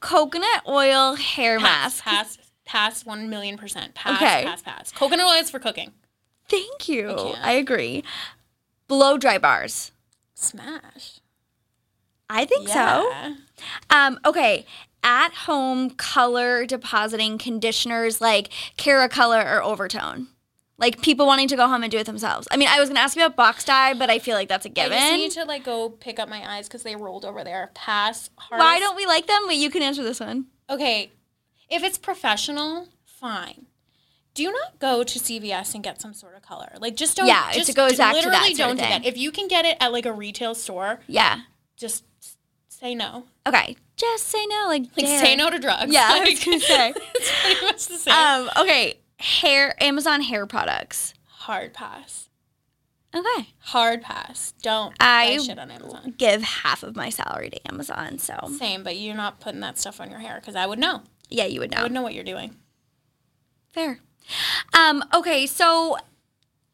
Speaker 1: Coconut oil hair
Speaker 2: Pass.
Speaker 1: mask.
Speaker 2: Pass. Pass. One million percent. Pass.
Speaker 1: Okay.
Speaker 2: Pass. Pass. Coconut oil is for cooking.
Speaker 1: Thank you.
Speaker 2: can't.
Speaker 1: I agree. Blow dry bars.
Speaker 2: Smash.
Speaker 1: I think so. Um, okay. At home color depositing conditioners like Keracolor or Overtone. Like people wanting to go home and do it themselves. I mean, I was gonna ask you about box dye, but I feel like that's a
Speaker 2: I just
Speaker 1: given.
Speaker 2: need to like go pick up my eyes because they rolled over there. Pass.
Speaker 1: Why don't we like them? Wait, you can answer this one.
Speaker 2: Okay, if it's professional, fine. Do not go to CVS and get some sort of color. Like, just don't.
Speaker 1: Yeah, it
Speaker 2: just
Speaker 1: goes back to
Speaker 2: literally
Speaker 1: that of
Speaker 2: don't do that. If you can get it at like a retail store,
Speaker 1: Yeah.
Speaker 2: just say no.
Speaker 1: Okay. Just say no. Like,
Speaker 2: Like, say no to drugs.
Speaker 1: Yeah, I was gonna say.
Speaker 2: it's pretty much the same.
Speaker 1: Um. Okay. Hair. Amazon hair products.
Speaker 2: Hard pass.
Speaker 1: Okay.
Speaker 2: Hard pass. Don't
Speaker 1: I-
Speaker 2: buy shit on Amazon.
Speaker 1: Give half of my salary to Amazon. So
Speaker 2: Same, but you're not putting that stuff on your hair because I would know.
Speaker 1: yeah, you would know.
Speaker 2: I would know what you're doing.
Speaker 1: Fair. Um, okay, so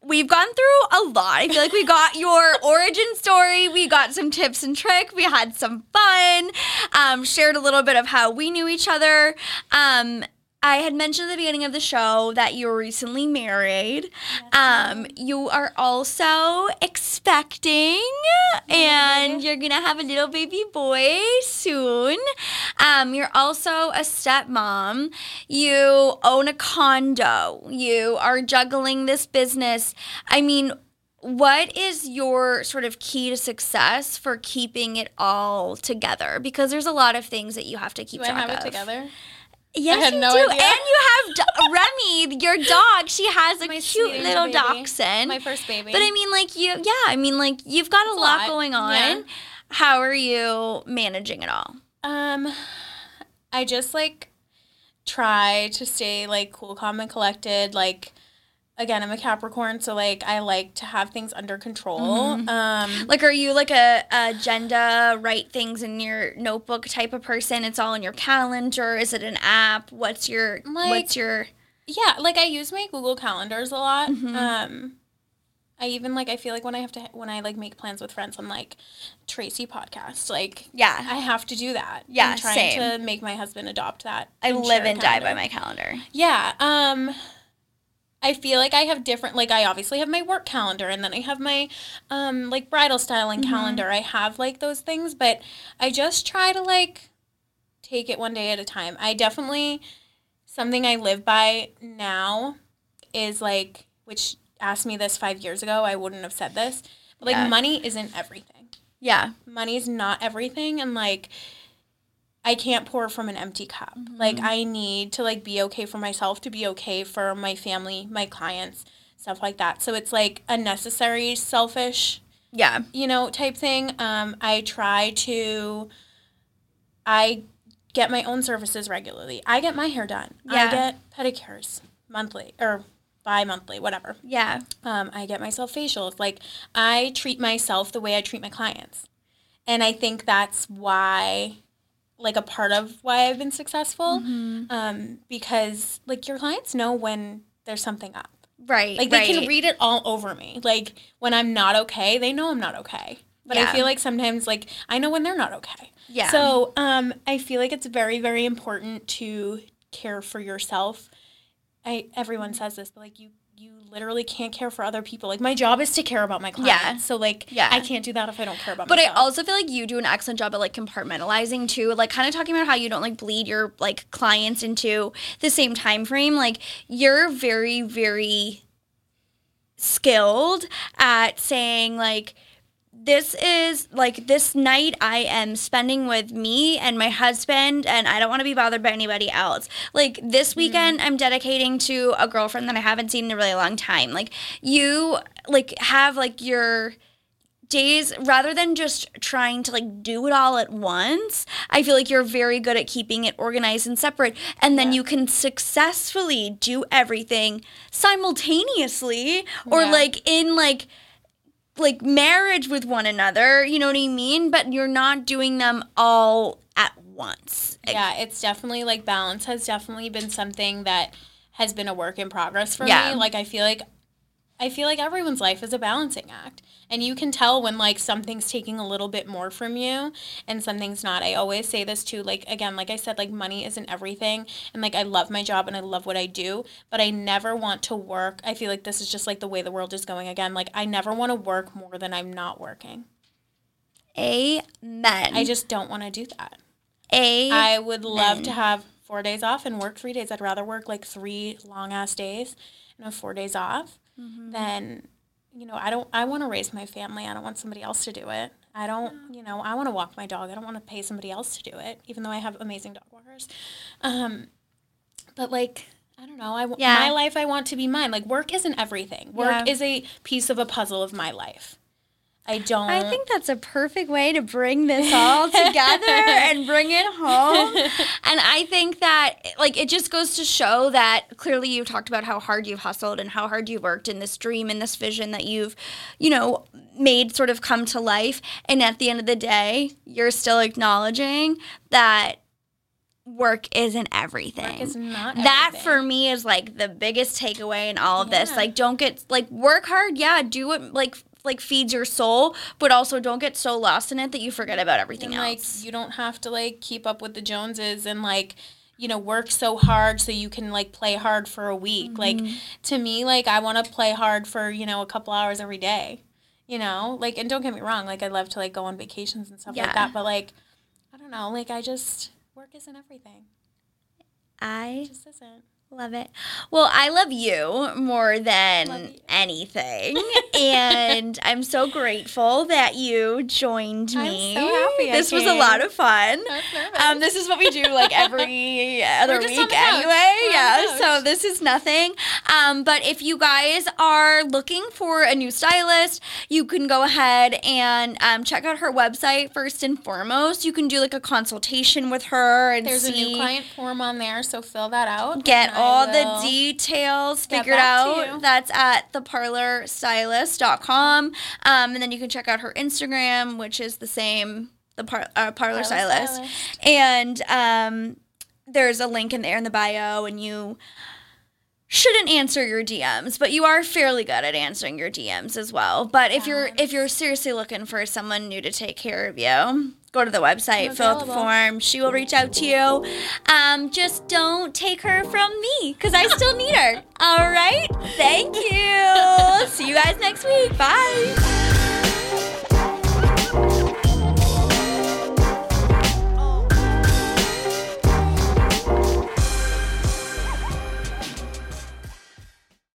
Speaker 1: we've gone through a lot. I feel like we got your origin story, we got some tips and tricks, we had some fun, um, shared a little bit of how we knew each other. Um, I had mentioned at the beginning of the show that you were recently married. Um, you are also expecting, and you're gonna have a little baby boy soon. Um, you're also a stepmom. You own a condo. You are juggling this business. I mean, what is your sort of key to success for keeping it all together? Because there's a lot of things that you have to keep
Speaker 2: Do I
Speaker 1: track
Speaker 2: have it together?
Speaker 1: Yes,
Speaker 2: had
Speaker 1: you
Speaker 2: no
Speaker 1: do.
Speaker 2: idea.
Speaker 1: And you have do- Remy, your dog. She has a
Speaker 2: My
Speaker 1: cute little
Speaker 2: baby.
Speaker 1: dachshund.
Speaker 2: My first baby.
Speaker 1: But I mean, like you, yeah. I mean, like you've got a
Speaker 2: a
Speaker 1: lot,
Speaker 2: lot,
Speaker 1: going on.
Speaker 2: yeah.
Speaker 1: How are you managing it all?
Speaker 2: Um, I just like try to stay like cool, calm, and collected. Like, again, I'm a Capricorn, so like I like to have things under control.
Speaker 1: Mm-hmm.
Speaker 2: Um,
Speaker 1: Like, are you like a, a agenda, write things in your notebook type of person? It's all in your calendar. Is it an app? What's your
Speaker 2: Like-
Speaker 1: what's your
Speaker 2: yeah, like I use my Google calendars a lot.
Speaker 1: Mm-hmm.
Speaker 2: Um, I even like I feel like when I have to when I like make plans with friends, I'm like Tracy podcast. Like,
Speaker 1: yeah?
Speaker 2: I have to do that.
Speaker 1: Yeah,
Speaker 2: I'm trying
Speaker 1: same.
Speaker 2: to make my husband adopt that.
Speaker 1: I live and die by my calendar.
Speaker 2: Yeah. Um I feel like I have different like I obviously have my work calendar and then I have my um like bridal styling
Speaker 1: Mm-hmm.
Speaker 2: calendar. I have like those things, but I just try to like take it one day at a time. I definitely something I live by now is like, which asked me this five years ago, I wouldn't have said this. But like,
Speaker 1: Yeah.
Speaker 2: money isn't everything.
Speaker 1: Yeah.
Speaker 2: Money's not everything, and like, I can't pour from an empty cup. Like, I need to like be okay for myself to be okay for my family, my clients, stuff like that. So it's like a necessary selfish
Speaker 1: Yeah.
Speaker 2: you know, type thing. Um, I try to, I get my own services regularly. I get my hair done.
Speaker 1: Yeah.
Speaker 2: I get pedicures monthly or bi-monthly, whatever.
Speaker 1: Yeah.
Speaker 2: Um, I get myself facials. Like I treat myself the way I treat my clients, and I think that's why, like a part of why I've been successful,
Speaker 1: Mm-hmm.
Speaker 2: um, because like your clients know when there's something up.
Speaker 1: Right.
Speaker 2: Like they
Speaker 1: right.
Speaker 2: can read it all over me. Like when I'm not okay, they know I'm not okay. But
Speaker 1: Yeah.
Speaker 2: I feel like sometimes like I know when they're not okay.
Speaker 1: Yeah.
Speaker 2: So um I feel like it's very, very important to care for yourself. I everyone says this, but like you you literally can't care for other people. Like my job is to care about my clients.
Speaker 1: Yeah.
Speaker 2: So like
Speaker 1: Yeah.
Speaker 2: I can't do that if I don't care about
Speaker 1: But I also feel like you do an excellent job at like compartmentalizing too, like kind of talking about how you don't like bleed your like clients into the same time frame. Like you're very, very skilled at saying like this is like this night I am spending with me and my husband, and I don't want to be bothered by anybody else. Like this mm. weekend, I'm dedicating to a girlfriend that I haven't seen in a really long time. Like you, like have like your days rather than just trying to like do it all at once i feel like you're very good at keeping it organized and separate and then
Speaker 2: Yeah.
Speaker 1: you can successfully do everything simultaneously or
Speaker 2: Yeah.
Speaker 1: like in like like marriage with one another you know what i mean but you're not doing them all at once
Speaker 2: yeah, it's definitely like balance has definitely been something that has been a work in progress for
Speaker 1: Yeah.
Speaker 2: me. Like I feel like I feel like everyone's life is a balancing act. And you can tell when like something's taking a little bit more from you and something's not. I always say this too, like again, like I said, like money isn't everything. And like I love my job and I love what I do, but I never want to work. I feel like this is just like the way the world is going again. Like I never want to work more than I'm not working.
Speaker 1: amen
Speaker 2: I just don't want to do that.
Speaker 1: a
Speaker 2: I would love to have four days off and work three days. I'd rather work like three long ass days and have four days off than, you know, I don't, I want to raise my family. I don't want somebody else to do it. I don't, you know, I want to walk my dog. I don't want to pay somebody else to do it, even though I have amazing dog walkers. Um, but like, I don't know. I
Speaker 1: Yeah.
Speaker 2: my life. I want to be mine. Like work isn't everything. Work
Speaker 1: Yeah.
Speaker 2: is a piece of a puzzle of my life. I don't.
Speaker 1: I think that's a perfect way to bring this all together and bring it home. And I think that, like, it just goes to show that clearly you've talked about how hard you've hustled and how hard you've worked in this dream and this vision that you've, you know, made sort of come to life. And at the end of the day, you're still acknowledging that work isn't everything
Speaker 2: work is not
Speaker 1: that
Speaker 2: everything.
Speaker 1: for me is like the biggest takeaway in all of this like don't get like work hard yeah do it like like feeds your soul but also don't get so lost in it that you forget about everything
Speaker 2: and like
Speaker 1: else.
Speaker 2: you don't have to like keep up with the joneses and like you know work so hard so you can like play hard for a week. Like
Speaker 1: Mm-hmm.
Speaker 2: to me like i want to play hard for you know a couple hours every day you know? Like and don't get me wrong like i love to like go on vacations and stuff
Speaker 1: Yeah.
Speaker 2: like that but like i don't know like i just work isn't everything.
Speaker 1: I
Speaker 2: it just isn't
Speaker 1: love it well i love you more than
Speaker 2: you.
Speaker 1: anything and i'm so grateful that you joined
Speaker 2: I'm
Speaker 1: me
Speaker 2: so happy
Speaker 1: this was a lot of fun
Speaker 2: I was nervous.
Speaker 1: Um, this is what we do like every other week anyway. Yeah, so this is nothing. Um, but if you guys are looking for a new stylist, you can go ahead and um, check out her website first and foremost. You can do like a consultation with her and
Speaker 2: there's
Speaker 1: see.
Speaker 2: a new client form on there so fill that out
Speaker 1: Get all the details figured out. That's at theparlourstylist.com. Um, and then you can check out her Instagram, which is the same, the par- uh, parlour,
Speaker 2: Parlour
Speaker 1: stylist.
Speaker 2: Stylist.
Speaker 1: And um, there's a link in there in the bio, and you shouldn't answer your DMs, but you are fairly good at answering your DMs as well. But if you're if you're seriously looking for someone new to take care of you, go to the website,
Speaker 2: I'm
Speaker 1: fill out the form. She will reach out to you. Um, just don't take her from me because I still need her. All right. Thank you. See you guys next week. Bye.